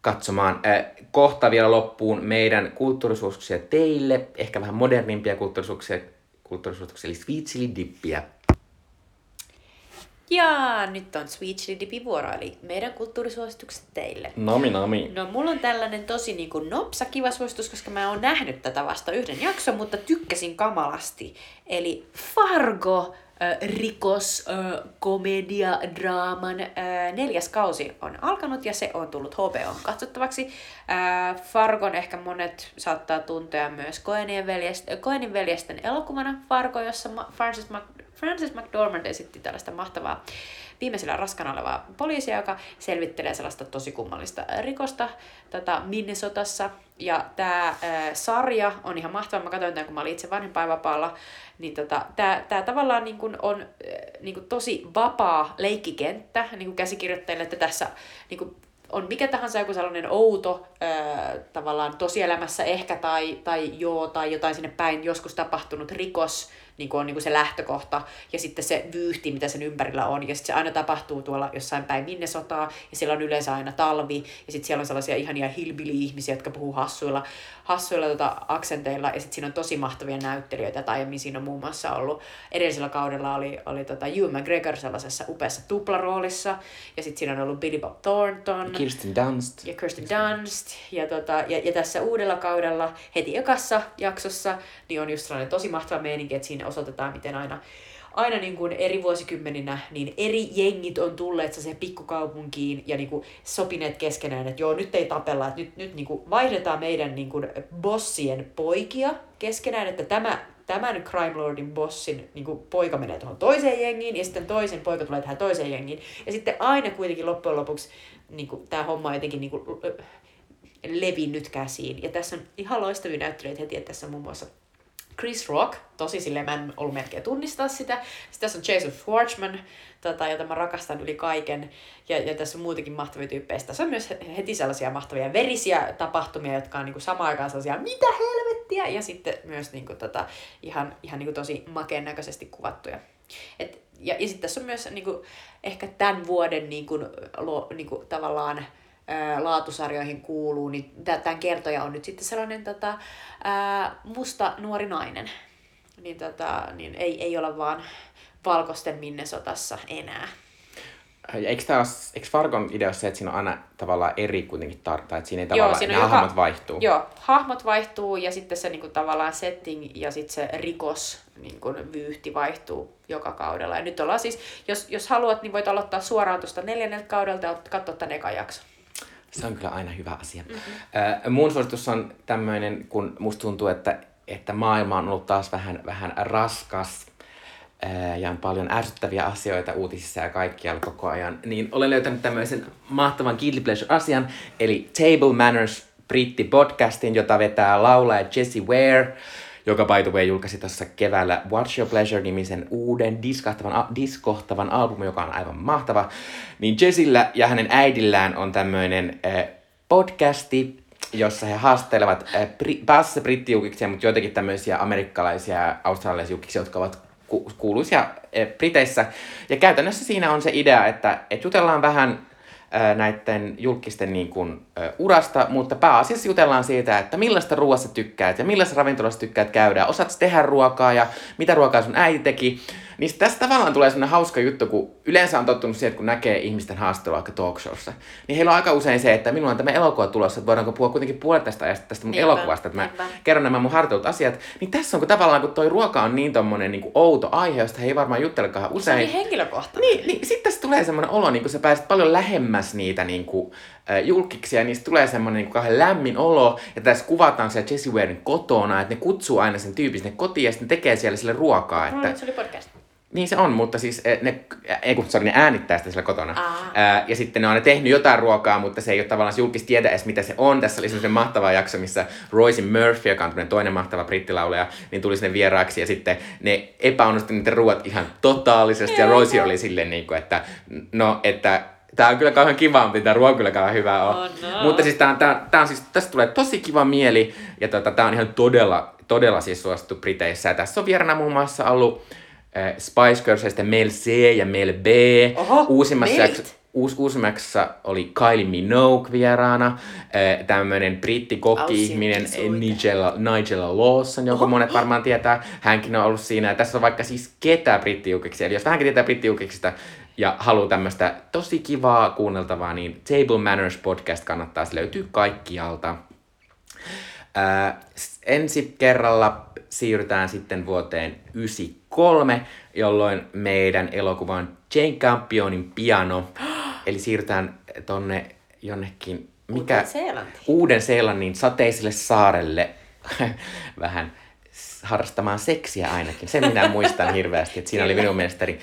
katsomaan. Äh, kohta vielä loppuun meidän kulttuurisuosituksia teille, ehkä vähän modernimpia kulttuurisuosituksia, kulttuurisuosituksia eli Sweet Chili Dippiä. Ja nyt on Sweet Chili Dipin vuoro, eli meidän kulttuurisuositukset teille. Nami nami. No mulla on tällainen tosi niin kuin nopsa kiva suositus, koska mä oon nähnyt tätä vasta yhden jakson, mutta tykkäsin kamalasti. Eli Fargo äh, rikos, äh, komedia, draaman äh, neljäs kausi on alkanut ja se on tullut HBO katsottavaksi. Äh, Fargon ehkä monet saattaa tuntea myös Coenien veljesten, Coenin veljesten elokuvana Fargo, jossa Ma- Francis McDormand esitti tällaista mahtavaa viimeisellä raskana olevaa poliisia, joka selvittelee sellaista tosi kummallista rikosta tota, Minnesotassa. Ja tämä äh, sarja on ihan mahtava. Mä katsoin tämän, kun mä olin itse vanhempainvapaalla. Niin tota, tämä tavallaan niin kun on äh, niin kun tosi vapaa leikkikenttä niin kun käsikirjoittajille, että tässä niin kun on mikä tahansa joku sellainen outo ää, tavallaan tosielämässä ehkä tai, tai joo tai jotain sinne päin joskus tapahtunut rikos niin kuin on niin kuin se lähtökohta ja sitten se vyyhti, mitä sen ympärillä on. Ja sitten se aina tapahtuu tuolla jossain päin Minnesotaa ja siellä on yleensä aina talvi ja sitten siellä on sellaisia ihania hillbilly-ihmisiä, jotka puhuu hassuilla, hassuilla tota aksenteilla ja sitten siinä on tosi mahtavia näyttelijöitä. Tai aiemmin siinä on muun muassa ollut, edellisellä kaudella oli, oli tota Hugh McGregor sellaisessa upeassa tuplaroolissa ja sitten siinä on ollut Billy Bob Thornton Kirsten Dunst. ja Kirsten Dunst. Ja, tota, ja, ja tässä uudella kaudella heti ekassa jaksossa niin on just sellainen tosi mahtava meininki, että siinä osoitetaan, miten aina, aina niin kuin eri vuosikymmeninä niin eri jengit on tulleet se pikkukaupunkiin ja niin kuin sopineet keskenään, että joo, nyt ei tapella, että nyt, nyt niin kuin vaihdetaan meidän niin kuin bossien poikia keskenään, että tämä, tämän crime lordin bossin niin kuin poika menee tuohon toiseen jengiin ja sitten toisen poika tulee tähän toiseen jengiin. Ja sitten aina kuitenkin loppujen lopuksi niin kuin, tämä homma on jotenkin niin kuin, levinnyt käsiin. Ja tässä on ihan loistavia näyttelijöitä heti, että tässä on muun muassa Chris Rock, tosi silleen mä en ollut melkein tunnistaa sitä. Sitten tässä on Jason Schwartzman, tota, jota mä rakastan yli kaiken. Ja, ja tässä on muutenkin mahtavia tyyppejä. Tässä on myös heti sellaisia mahtavia verisiä tapahtumia, jotka on niin samaan aikaan sellaisia, mitä helvettiä, ja sitten myös niin kuin, tota, ihan, ihan niin kuin tosi makeen näköisesti kuvattuja. Et, ja, ja sitten tässä on myös niin kuin, ehkä tämän vuoden niin kuin, lo, niin kuin, tavallaan ää, laatusarjoihin kuuluu, niin tämän kertoja on nyt sitten sellainen tota, ää, musta nuori nainen. Niin, tota, niin ei, ei olla vaan valkoisten Minnesotassa enää. Ja eikö, os- eikö Fargon idea ole se, että siinä on aina tavallaan eri kuitenkin tartta, että siinä ei Joo, tavallaan, siinä ne on joka- hahmot vaihtuu. Joo, hahmot vaihtuu ja sitten se niinku, tavallaan setting ja sitten se rikos niinku, vyyhti vaihtuu joka kaudella. Ja nyt ollaan siis, jos, jos haluat, niin voit aloittaa suoraan tuosta neljänneltä kaudelta ja katsoa tämän ekan jakson. Se on kyllä aina hyvä asia. Mm-hmm. Äh, mun suositus on tämmöinen, kun musta tuntuu, että, että maailma on ollut taas vähän, vähän raskas äh, ja on paljon ärsyttäviä asioita uutisissa ja kaikkialla koko ajan, niin olen löytänyt tämmöisen mahtavan Guilty Pleasure-asian, eli Table Manners britti-podcastin, jota vetää laulaja Jessie Ware, joka by the way julkaisi tuossa keväällä Watch Your Pleasure-nimisen uuden diskahtavan, a- diskohtavan albumin, joka on aivan mahtava. Niin Jessillä ja hänen äidillään on tämmöinen äh, podcasti, jossa he haastelevat äh, bri- pääasiassa brittijuukiksia, mutta joitakin tämmöisiä amerikkalaisia ja australialaisia juukiksia, jotka ovat ku- kuuluisia äh, Briteissä. Ja käytännössä siinä on se idea, että, että jutellaan vähän näiden julkisten niin kuin, urasta, mutta pääasiassa jutellaan siitä, että millaista ruoasta tykkäät ja millaisessa ravintolassa tykkäät käydä, osaat tehdä ruokaa ja mitä ruokaa sun äiti teki. Niin tästä tavallaan tulee sellainen hauska juttu, kun yleensä on tottunut siihen, että kun näkee ihmisten haastattelua vaikka talk showssa, niin heillä on aika usein se, että minulla on tämä elokuva tulossa, että voidaanko puhua kuitenkin puolet tästä ajasta tästä mun Niinpä, elokuvasta, että mä niinpä. kerron nämä mun harjoitellut asiat. Niin tässä on kun tavallaan, kun toi ruoka on niin tommonen niin kuin outo aihe, josta he ei varmaan juttelekaan Se usein. oli henkilökohtainen. Niin, niin sitten tässä tulee semmoinen olo, niin kun sä pääset paljon lähemmäs niitä niin kuin, äh, julkiksia, niin tulee semmoinen niin kauhean lämmin olo. Ja tässä kuvataan siellä Jessie Warein kotona, että ne kutsuu aina sen tyypin sinne kotiin ja sitten ne tekee siellä sille ruokaa. Että... No, se oli podcast. Niin se on, mutta siis eh, ne, ei kun, sorry, ne äänittää sitä siellä kotona. Aa. Ää, ja sitten ne on ne tehnyt jotain ruokaa, mutta se ei ole tavallaan julkisesti tiedä edes mitä se on. Tässä oli semmoinen mahtava jakso, missä Roisin Murphy, joka on toinen mahtava brittilaulaja, niin tuli sinne vieraaksi ja sitten ne epäonnistui niiden ruoat ihan totaalisesti. Ja Roisi oli silleen niin kuin, että no, että Tää on kyllä kauhean kivampi, tää ruoka on kyllä kauhean hyvä on. Oh no. Mutta siis tää on, tää, tää on siis, tästä tulee tosi kiva mieli, ja tota, tää on ihan todella, todella siis suosittu Briteissä. Ja tässä on vieraana muun muassa ollut äh, Spice Girls, ja sitten Mel C ja Mel B. Oho, Uusimmassa, jakso, uus, uusimmassa oli Kylie Minogue vieraana, äh, tämmönen brittikokki-ihminen Aussinkisuita. Nigella, Nigella Lawson, jonka monet varmaan tietää. Hänkin on ollut siinä. Ja tässä on vaikka siis ketä brittijukeksi. Eli jos vähänkin tietää brittijukeksista ja haluaa tämmöistä tosi kivaa kuunneltavaa, niin Table Manners podcast kannattaa. Se löytyy kaikkialta. Ää, ensi kerralla siirrytään sitten vuoteen 93, jolloin meidän elokuva on Jane Campionin piano. [gasps] Eli siirrytään tonne jonnekin, mikä, Uuteen-Seelantiin. Uuden-Seelannin sateiselle saarelle [laughs] vähän harrastamaan seksiä ainakin. Sen minä muistan [laughs] hirveästi, että siinä oli minun mielestäni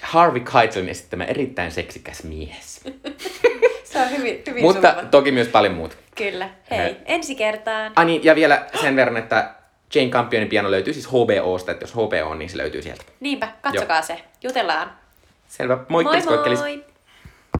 Harvey Keitelin esittämä erittäin seksikäs mies. [laughs] Se on hyvin, hyvin Mutta summa. toki myös paljon muut. Kyllä. Hei, Eh. ensi kertaan. Ai niin, ja vielä sen verran, että Jane Campionin piano löytyy siis HBOsta, että jos HBO on, niin se löytyy sieltä. Niinpä, katsokaa se. Jutellaan. Selvä, moikka, moi koikkelis. moi!